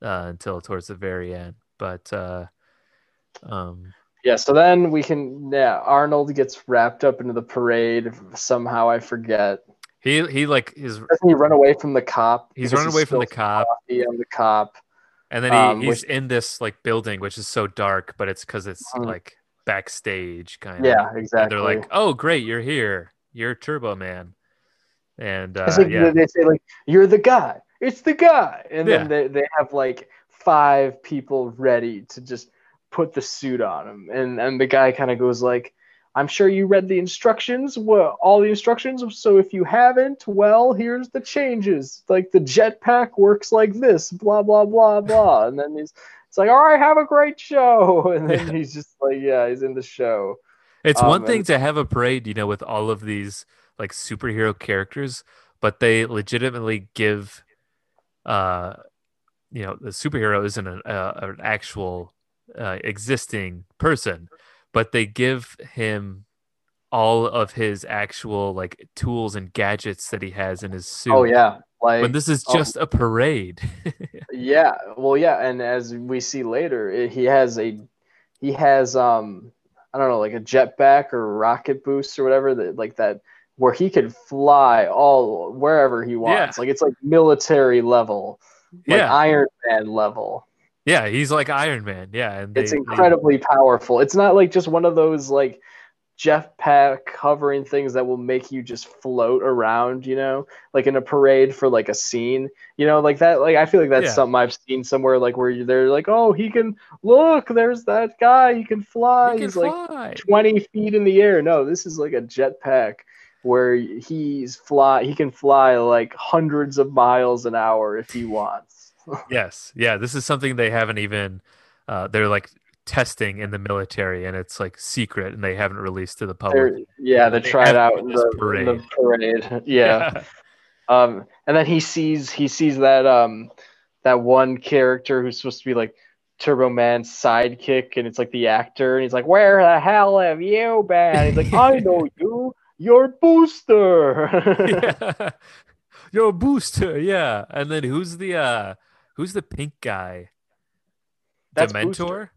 uh, until towards the very end. But uh, um, Yeah, so then we can yeah, Arnold gets wrapped up into the parade somehow I forget. he he like is Doesn't he run away from the cop? he's running away from the cop, on the cop. and then he, um, he's which- in this like building which is so dark, but it's because it's Mhm. like backstage kind of. Yeah, and exactly. they're like, "Oh, great, you're here. You're Turbo Man," and uh, like yeah, they say like you're the guy. It's the guy. And Yeah. then they, they have like five people ready to just put the suit on him. And and the guy kind of goes like I'm sure you read the instructions, well, all the instructions. So if you haven't, well, here's the changes. Like the jetpack works like this, blah blah blah blah. And then he's it's like, all right, have a great show. [laughs] And then Yeah. he's just like, yeah, he's in the show. It's Um, one thing and- to have a parade, you know, with all of these like superhero characters, but they legitimately give, uh, you know, the superhero isn't an, uh, an actual uh, existing person, but they give him all of his actual like tools and gadgets that he has in his suit. Oh yeah, like When this is oh, just a parade. [laughs] Yeah, well, yeah, and as we see later, it, he has a he has um I don't know like a jetpack or rocket boost or whatever that like that where he could fly all wherever he wants. Yeah. Like it's like military level, like yeah, Iron Man level. yeah, he's like Iron Man. Yeah, and It's they- they- incredibly powerful. It's not like just one of those like jetpack hovering things that will make you just float around, you know, like in a parade for like a scene, you know, like that. Like I feel like that's Yeah. something I've seen somewhere, like where they're like, oh, he can look, there's that guy, he can fly. he can He's like fly. 20 feet in the air. No, this is like a jetpack where he's fly. He can fly like hundreds of miles an hour if he wants. [laughs] Yes, yeah, this is something they haven't even. Uh, they're like testing in the military, and it's like secret, and they haven't released to the They're, public. yeah, they They try it out in the, in the parade. [laughs] [laughs] Yeah. yeah, Um, and then he sees he sees that um that one character who's supposed to be like Turbo Man's sidekick, and it's like the actor, and he's like, "Where the hell have you been?" He's like, "I know you, you're Booster." [laughs] [laughs] [laughs] yeah. Yo, booster, yeah. And then who's the uh who's the pink guy? That's Dementor. Booster.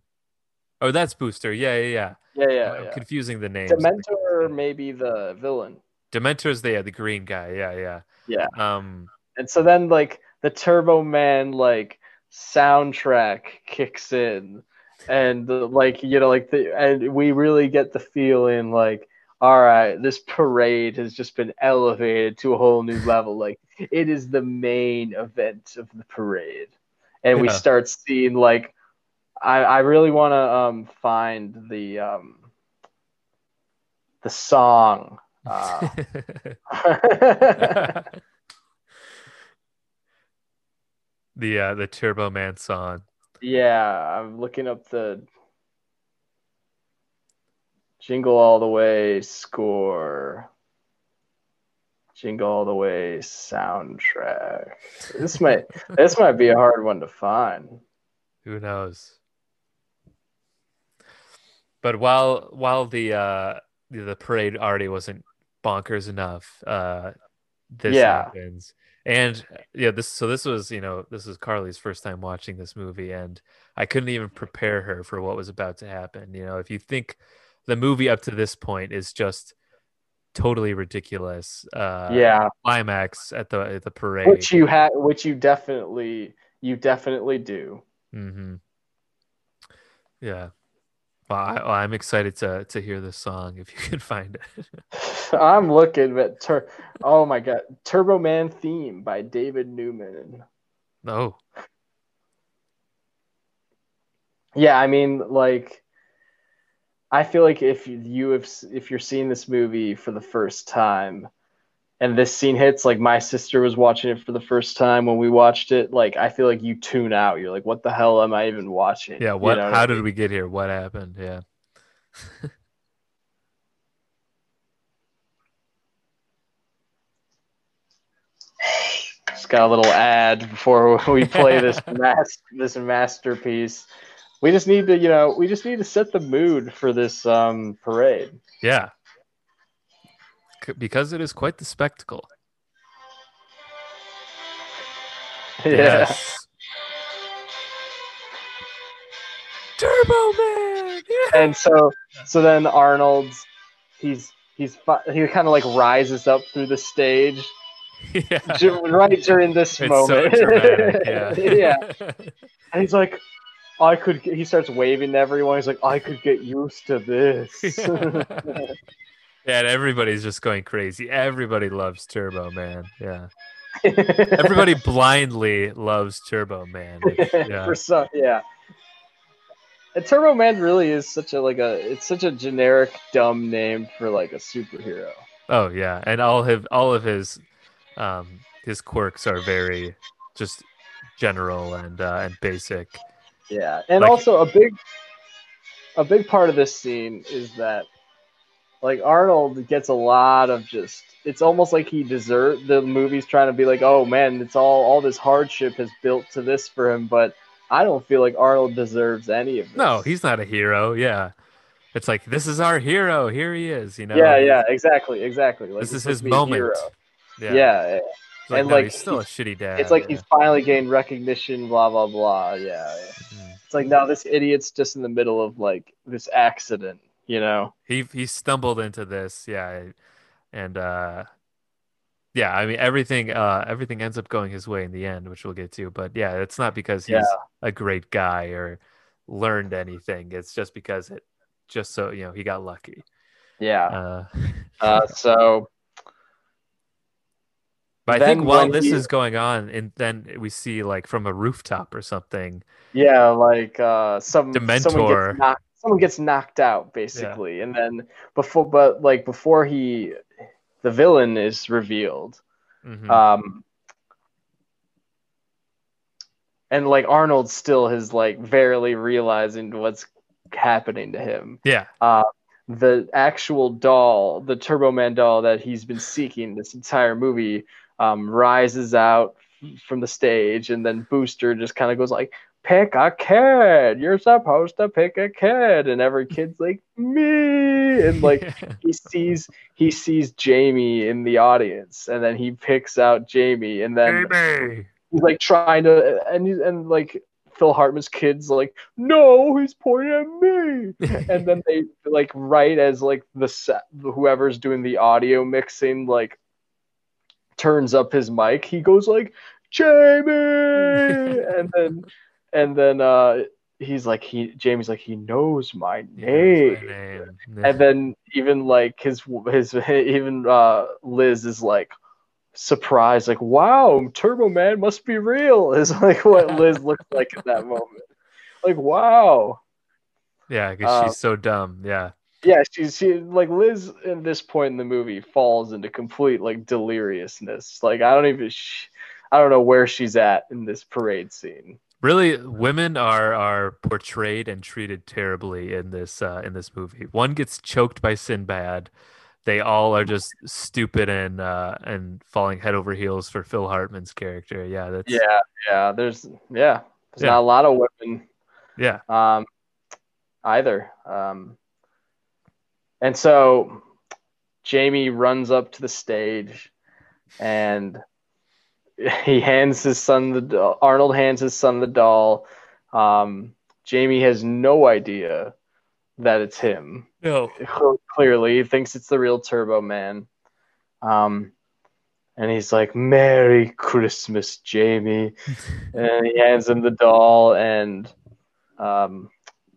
Oh, that's Booster. Yeah, yeah, yeah. yeah, yeah, I'm yeah. confusing the names. Dementor may be the villain. Dementor's the yeah, the green guy. Yeah, yeah. Yeah. Um. And so then like the Turbo Man like soundtrack kicks in and like you know like the and we really get the feeling like all right this parade has just been elevated to a whole new level. Like it is the main event of the parade. And we start seeing like I I really want to um find the um the song uh, [laughs] the uh the Turbo Man song. [laughs] Yeah, I'm looking up the Jingle All the Way score. Jingle All the Way soundtrack. This [laughs] might this might be a hard one to find. Who knows? But while while the uh the, parade already wasn't bonkers enough, uh this Yeah. happens. And yeah, this so this was, you know, this was Carly's first time watching this movie and I couldn't even prepare her for what was about to happen. You know, if you think the movie up to this point is just totally ridiculous, uh yeah, climax at the at the parade. which you had which you definitely you definitely do. Mm-hmm. Yeah. Well, I, well, I'm excited to to hear this song if you [laughs] can find it. [laughs] I'm looking at tur- oh my god, Turbo Man theme by David Newman. no. Yeah, I mean, like, I feel like if you have, if you're seeing this movie for the first time, and this scene hits, like my sister was watching it for the first time when we watched it, like I feel like you tune out. You're like, what the hell am I even watching? Yeah, what You know how did mean? we get here? What happened? Yeah. Just got a little ad before we play this [laughs] mas- this masterpiece. We just need to, you know, we just need to set the mood for this um, parade. Yeah. C- Because it is quite the spectacle. [laughs] Yeah. Yes. Turbo Man. Yeah. And so, so then Arnold's, he's he's he kind of like rises up through the stage [laughs] yeah. right during this It's moment. so. [laughs] Yeah. yeah. And he's like, I could. He starts waving to everyone. He's like, I could get used to this. [laughs] [laughs] yeah, and everybody's just going crazy. Everybody loves Turbo Man. Yeah. Everybody [laughs] blindly loves Turbo Man. which- yeah. For some, yeah. And Turbo Man really is such a like a it's such a generic dumb name for like a superhero. Oh yeah, and all his all of his um his quirks are very just general and uh, and basic. Yeah, and Like- also a big a big part of this scene is that like Arnold gets a lot of just it's almost like he deserved the movie's trying to be like, oh man, it's all all this hardship has built to this for him, but I don't feel like Arnold deserves any of this. No, he's not a hero. Yeah, it's like this is our hero. Here he is. You know. Yeah, yeah, exactly, exactly. Like This is his moment. Yeah. Yeah, It's like, and, no, like, he's still a shitty dad. it's like yeah. he's finally gained recognition, blah blah blah. Yeah, yeah. Mhm. It's like now this idiot's just in the middle of like this accident, you know? he he stumbled into this. Yeah, and uh, yeah. I mean everything uh everything ends up going his way in the end, which we'll get to. But yeah, it's not because he's Yeah. a great guy or learned anything. It's just because it just so you know he got lucky. Yeah. Uh, Uh, [laughs] so but I think while this he- is going on, and then we see like from a rooftop or something. yeah, like uh, some Dementor. someone gets knocked, someone gets knocked out basically, and then before, but like before he, the villain is revealed. Mhm. Um, and like Arnold still is like barely realizing what's happening to him. yeah, uh, the actual doll, the Turbo Man doll that he's been seeking this entire movie, um, rises out from the stage, and then Booster just kind of goes like, "Pick a kid. You're supposed to pick a kid," and every kid's like, "Me," and like [laughs] he sees he sees Jamie in the audience, and then he picks out Jamie, and then baby. he's like trying to and he's and like Phil Hartman's kids like no he's pointing at me [laughs] and then they like right as like the sa- whoever's doing the audio mixing like turns up his mic he goes like Jamie [laughs] and then and then uh he's like he Jamie's like he knows my name that's my name. and then even like his his [laughs] even uh Liz is like surprised like wow Turbo Man must be real [laughs] is like what Liz looks like at that moment like wow yeah, because uh, she's so dumb. Yeah, yeah she's she like Liz at this point in the movie falls into complete like deliriousness like I don't even sh- I don't know where she's at in this parade scene really, women are are portrayed and treated terribly in this uh, in this movie. One gets choked by Sinbad. They all are just stupid and uh, and falling head over heels for Phil Hartman's character. Yeah, that's yeah yeah there's yeah there's Yeah. not a lot of women yeah. um, either. Um, and so Jamie runs up to the stage and he hands his son the doll. Arnold hands his son the doll. Um, Jamie has no idea that it's him. No. Clearly, he thinks it's the real Turbo Man. Um, and he's like, "Merry Christmas, Jamie." [laughs] and he hands him the doll and um,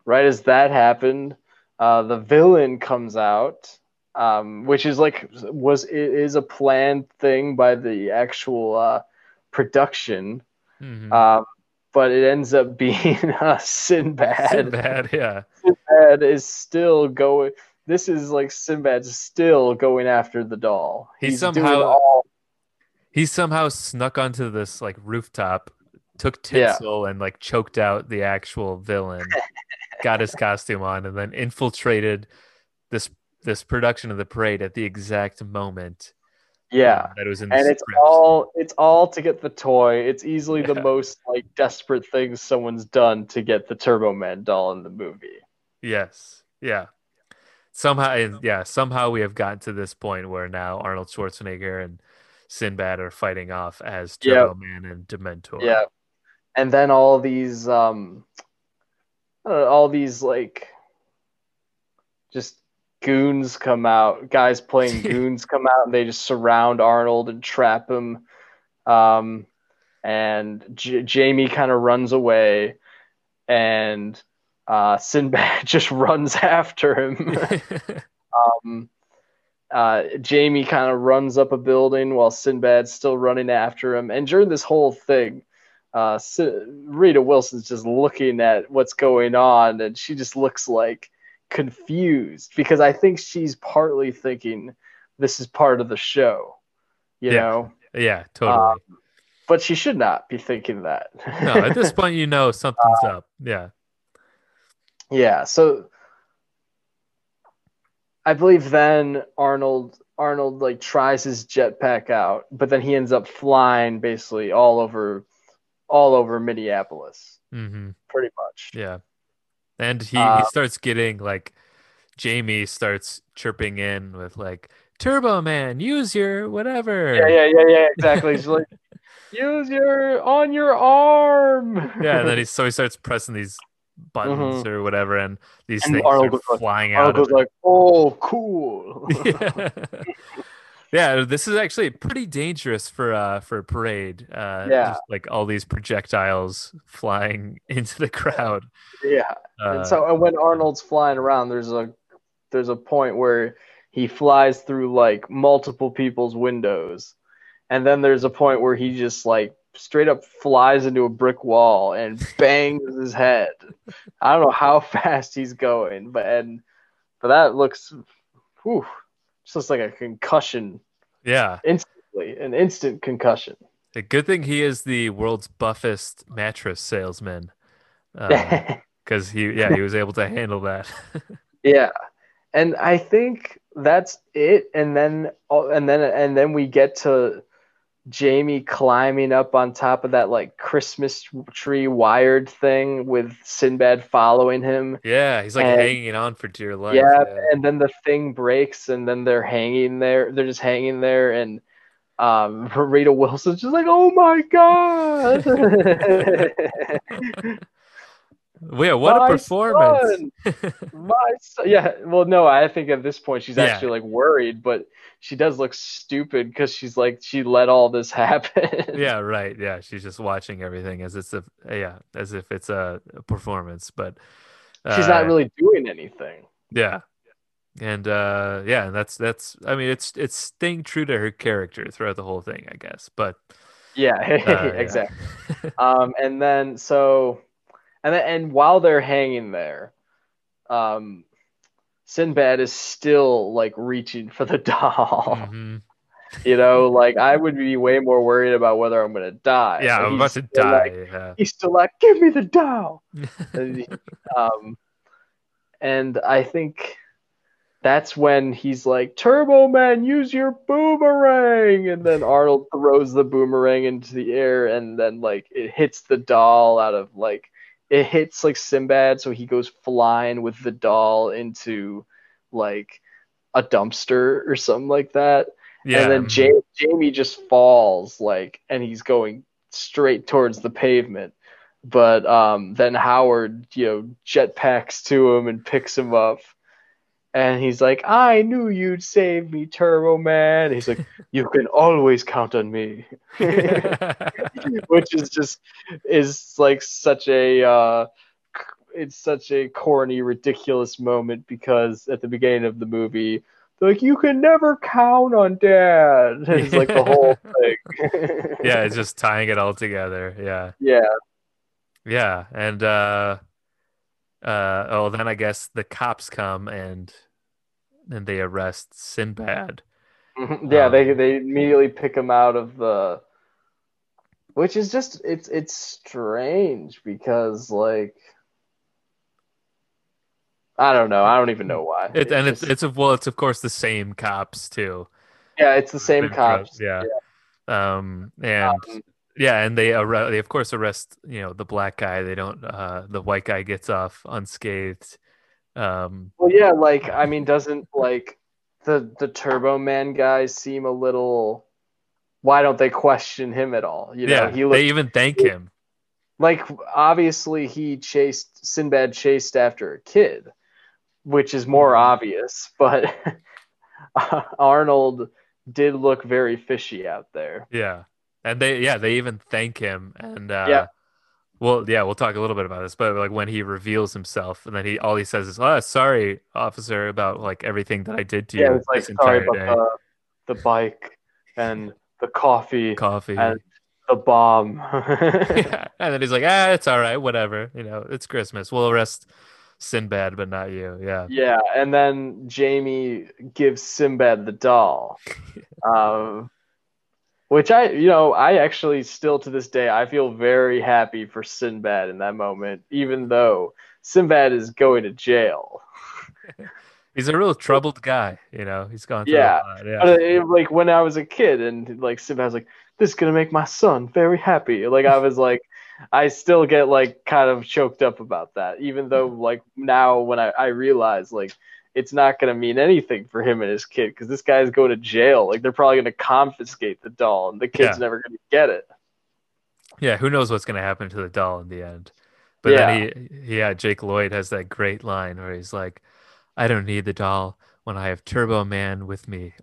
right as that happened uh, the villain comes out um, which is like was it is a planned thing by the actual uh, production Mhm. um, but it ends up [laughs] being uh, Sinbad. Sinbad, yeah. Sinbad is still going this is like Sinbad's still going after the doll. He He's somehow- all he somehow snuck onto this like rooftop, took Yeah. tinsel and like choked out the actual villain, [laughs] got his costume on, and then infiltrated this this production of the parade at the exact moment. yeah. um, that was in the and it's script. all it's all to get the toy. It's easily the most like desperate thing someone's done to get the Turbo Man doll in the movie. Yes. Yeah. Somehow, and yeah, somehow we have gotten to this point where now Arnold Schwarzenegger and Sinbad are fighting off as Yep. Turbo Man and Dementor. Yeah. And then all these um know, all these like just goons come out, guys playing [laughs] goons come out and they just surround Arnold and trap him. Um and J- Jamie kind of runs away and uh Sinbad [laughs] just runs after him. [laughs] um, uh, Jamie kind of runs up a building while Sinbad's still running after him. And during this whole thing, uh, Rita Wilson's just looking at what's going on, and she just looks like confused because I think she's partly thinking this is part of the show, you Yeah. know. yeah, totally. But she should not be thinking that. no, at this [laughs] point, you know something's up. Yeah. Yeah, so I believe then Arnold Arnold like tries his jetpack out, but then he ends up flying basically all over all over Minneapolis, hmm pretty much. Yeah. And he, Uh, he starts getting like, Jamie starts chirping in with like, Turbo Man, use your whatever. Yeah, yeah, yeah, yeah, exactly. She's like, [laughs] use your on your arm. Yeah, and then [laughs] he so he starts pressing these buttons or whatever, and these Mm-hmm. And things Arnold are goes like- flying out. Arnold goes like, oh, cool. [laughs] yeah. Yeah, this is actually pretty dangerous for uh for a parade. Uh Yeah. just, like all these projectiles flying [laughs] into the crowd. yeah. Uh, and so and when Arnold's flying around, there's a there's a point where he flies through like multiple people's windows, and then there's a point where he just like straight up flies into a brick wall and bangs his head. I don't know how [laughs] fast he's going, but and but that looks, whew, just like a concussion yeah. instantly, an instant concussion. A good thing he is the world's buffest mattress salesman. Um, [laughs] because he yeah, he was able to handle that. [laughs] Yeah, and I think that's it. And then, oh, and then, and then we get to Jamie climbing up on top of that like Christmas tree wired thing with Sinbad following him. yeah, he's like And- hanging on for dear life. yeah, and then the thing breaks, and then they're hanging there. They're just hanging there, and um, [laughs] Rita Wilson's just like, "Oh my god!" [laughs] [laughs] Yeah, what a My performance. [laughs] My son. Yeah, well, no, I think at this point she's Yeah. actually like worried, but she does look stupid because she's like she let all this [laughs] happen. yeah, right. Yeah, she's just watching everything as it's a yeah, as if it's a, a performance, but she's uh, not really doing anything. Yeah. And uh yeah, and that's that's I mean it's it's staying true to her character throughout the whole thing, I guess. But Yeah, [laughs] uh, yeah. exactly. Um, and then so, and and while they're hanging there, um, Sinbad is still like reaching for the [laughs] doll. Mhm. You know, like I would be way more worried about whether I'm gonna die. Yeah, I'm about to die. like, yeah. he's still like, "Give me the doll." [laughs] And um, and I think that's when he's like, "Turbo Man, use your boomerang!" And then Arnold throws the boomerang into the air, and then like it hits the doll out of like it hits like Sinbad, so he goes flying with the doll into like a dumpster or something like that. Yeah. And then mhm. Ja- Jamie just falls like, and he's going straight towards the pavement. But um, then Howard, you know, jetpacks to him and picks him up. And he's like, I knew you'd save me, Turbo Man. He's like, [laughs] You can always count on me. [laughs] Which is just is like such a uh it's such a corny, ridiculous moment because at the beginning of the movie, they're like, You can never count on dad. [laughs] It's like the whole thing. yeah, it's just tying it all together. Yeah. yeah. Yeah. And uh uh oh then I guess the cops come and and they arrest Sinbad. Mhm. Yeah, Um, they they immediately pick him out of the, which is just it's it's strange because like, I don't know, I don't even know why. It, and it's just- it's of well, it's of course the same cops too. yeah, it's the same cops. drug- Yeah. Um and Um, yeah, and they arre- they of course arrest, you know, the black guy. They don't uh the white guy gets off unscathed. Um Well, yeah, like I mean, doesn't like the the Turbo Man guys seem a little? Why don't they question him at all? You know, yeah, he looks they even thank him. like obviously he chased Sinbad chased after a kid, which is more Mhm. obvious, [laughs] but [laughs] Arnold did look very fishy out there. Yeah. And they yeah, they even thank him and uh Yeah. well, yeah, we'll talk a little bit about this, but like when he reveals himself and then he all he says is, "Oh, sorry, officer, about like everything that I did to you. Yeah, you it's like sorry entire day." the the bike and the coffee, Coffee. and the bomb. [laughs] [laughs] yeah. And then he's like, "Ah, it's all right, whatever. You know, it's Christmas. We'll arrest Sinbad, but not you." Yeah. Yeah, and then Jamie gives Sinbad the doll. Um, [laughs] which I, you know, I actually still to this day I feel very happy for Sinbad in that moment, even though Sinbad is going to jail. [laughs] He's a real troubled guy, you know. He's gone through Yeah. a lot. Yeah. It, uh, like when I was a kid, and like Sinbad was like, "This is gonna make my son very happy." Like I was like, I still get like kind of choked up about that, even though [laughs] like now when I I realize like it's not gonna mean anything for him and his kid because this guy's going to jail. Like they're probably gonna confiscate the doll, and the kid's Yeah. never gonna get it. Yeah, who knows what's going to happen to the doll in the end. But then he yeah, Jake Lloyd has that great line where he's like, "I don't need the doll when I have Turbo Man with me.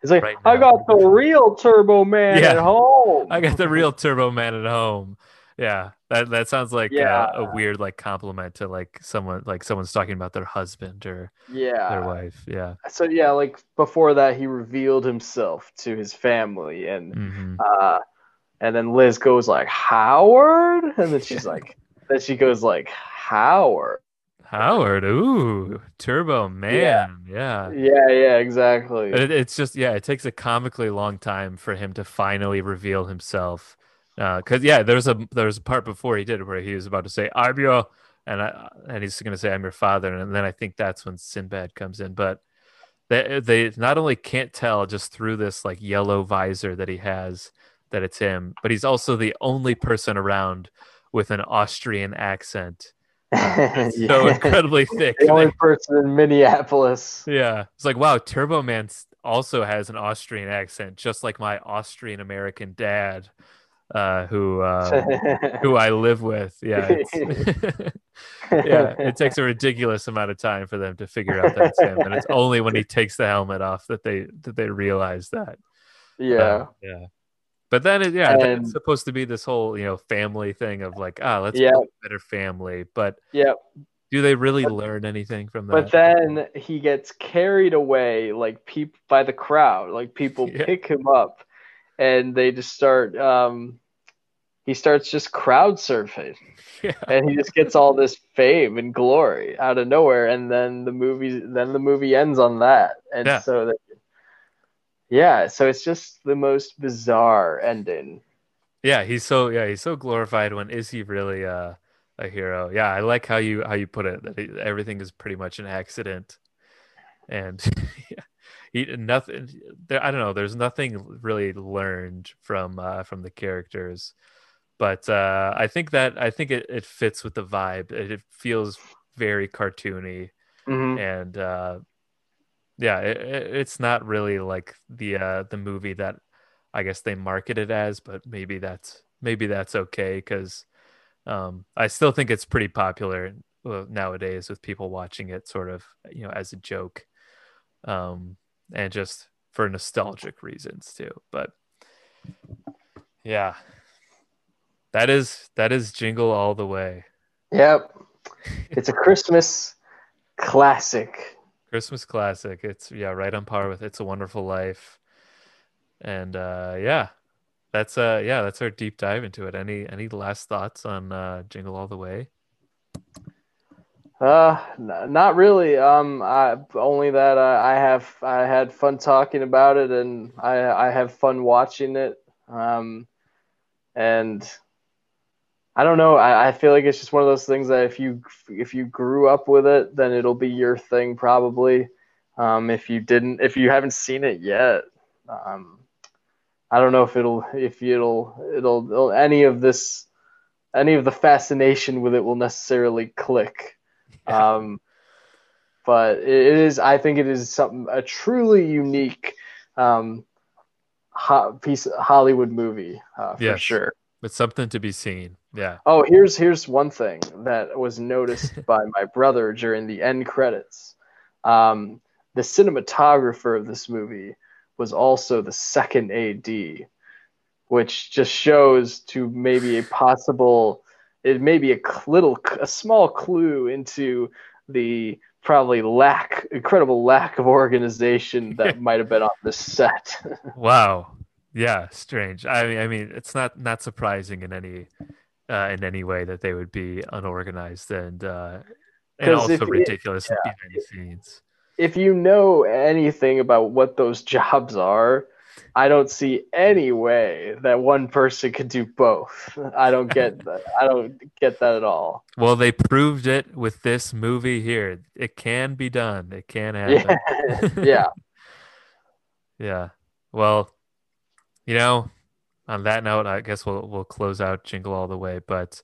He's like, Right I now. got the real Turbo Man [laughs] Yeah. at home. I got the real Turbo Man at home." Yeah, that that sounds like Yeah. uh, a weird like compliment to like someone like someone's talking about their husband or yeah. their wife. Yeah. So yeah, like before that, he revealed himself to his family, and hmm uh, and then Liz goes like Howard, and then she's [laughs] like, then she goes like Howard. Howard, ooh, Turbo Man. Yeah. Yeah, yeah, exactly. It, it's just yeah, it takes a comically long time for him to finally reveal himself. Uh, because yeah, there's a there's a part before he did where he was about to say I'm your and I and he's gonna say I'm your father, and then I think that's when Sinbad comes in. But they they not only can't tell just through this like yellow visor that he has that it's him, but he's also the only person around with an Austrian accent, [laughs] uh, so Yeah. incredibly [laughs] thick. the only person in Minneapolis. yeah, it's like wow, Turbo Man also has an Austrian accent, just like my Austrian American dad, uh, who uh, [laughs] who I live with. Yeah, [laughs] [laughs] yeah, it takes a ridiculous amount of time for them to figure out that it's him, and it's only when he takes the helmet off that they that they realize that. yeah. Yeah. But then, it, yeah, And- it's supposed to be this whole you know family thing of like ah, let's Yeah. build a better family. But yeah, do they really learn anything from that? But then he gets carried away, like peop by the crowd. Like people Yeah. pick him up, and they just start. Um, he starts just crowd surfing, [laughs] yeah. and he just gets all this fame and glory out of nowhere. And then the movie, then the movie ends on that. And Yeah. so that, yeah, so it's just the most bizarre ending. Yeah, he's so yeah, he's so glorified. When is he really uh, a hero? Yeah, I like how you how you put it. That everything is pretty much an accident, and [laughs] yeah, he nothing. There, I don't know. There's nothing really learned from uh, from the characters, but uh, I think that I think it, it fits with the vibe. It, it feels very cartoony, Mhm. and uh, yeah, it, it- it's not really like the uh, the movie that I guess they market it as, but maybe that's maybe that's okay because um, I still think it's pretty popular nowadays with people watching it sort of you know as a joke, um, and just for nostalgic reasons too. But yeah, that is that is Jingle All the Way. Yep, it's a Christmas classic. Christmas classic. It's yeah, right on par with It's a Wonderful Life. And uh yeah. That's uh yeah, that's our deep dive into it. Any any last thoughts on uh Jingle All the Way? Uh, n- not really. Um, I only that uh, I have I had fun talking about it, and I I have fun watching it. Um, and I don't know. I, I feel like it's just one of those things that if you if you grew up with it, then it'll be your thing probably. Um, if you didn't, if you haven't seen it yet, um, I don't know if it'll if it'll it'll, it'll any of this any of the fascination with it will necessarily click. Yeah. [laughs] Um, but it is, I think it is something a truly unique um, ho- piece Hollywood movie uh, for Yes. sure. It's something to be seen. Yeah. Oh, here's here's one thing that was noticed [laughs] by my brother during the end credits. Um, the cinematographer of this movie was also the second AD, which just shows to maybe a possible, it may be a little, a small clue into the probably lack, incredible lack of organization that [laughs] might have been on the set. [laughs] Wow. Yeah, strange. I mean, I mean, it's not not surprising in any uh, in any way that they would be unorganized and uh, and if also it- ridiculous behind the scenes. if you know anything about what those [laughs] jobs are, I don't see any way that one person could do both. I don't get [laughs] that. I don't get that at all. Well, they proved it with this movie here. It can be done. It can happen. Yeah, [laughs] [laughs] yeah. Yeah. Well, you know, on that note, I guess we'll we'll close out Jingle All the Way. But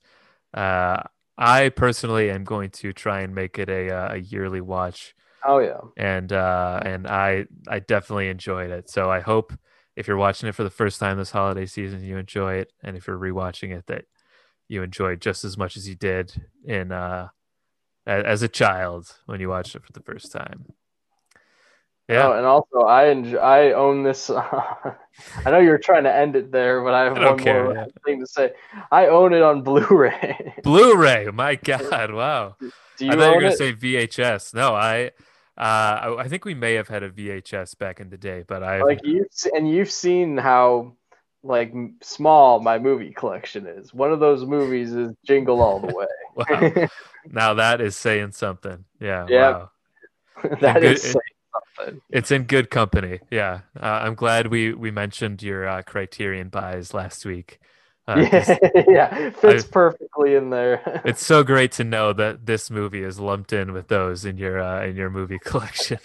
uh, I personally am going to try and make it a uh, a yearly watch, Oh yeah. and uh, and I I definitely enjoyed it. So I hope if you're watching it for the first time this holiday season, you enjoy it, and if you're rewatching it, that you enjoy just as much as you did in uh, as a child when you watched it for the first time. Yeah. Oh, and also I enjoy, I own this. [laughs] I know you're trying to end it there, but I have I one care, more yeah. thing to say. I own it on Blu-ray. [laughs] Blu-ray. My God! Wow. Do you I thought you were gonna say VHS. No, I, uh, I, I think we may have had a VHS back in the day, but I, like you and you've seen how like small my movie collection is. One of those movies is Jingle All the Way. [laughs] wow. [laughs] now that is saying something. Yeah. Yeah. Wow. [laughs] that good- is saying something. It's in good company. Yeah. Uh, I'm glad we we mentioned your uh, Criterion buys last week. Uh, [laughs] yeah, fits I've, perfectly in there. [laughs] it's so great to know that this movie is lumped in with those in your uh, in your movie [laughs] collection.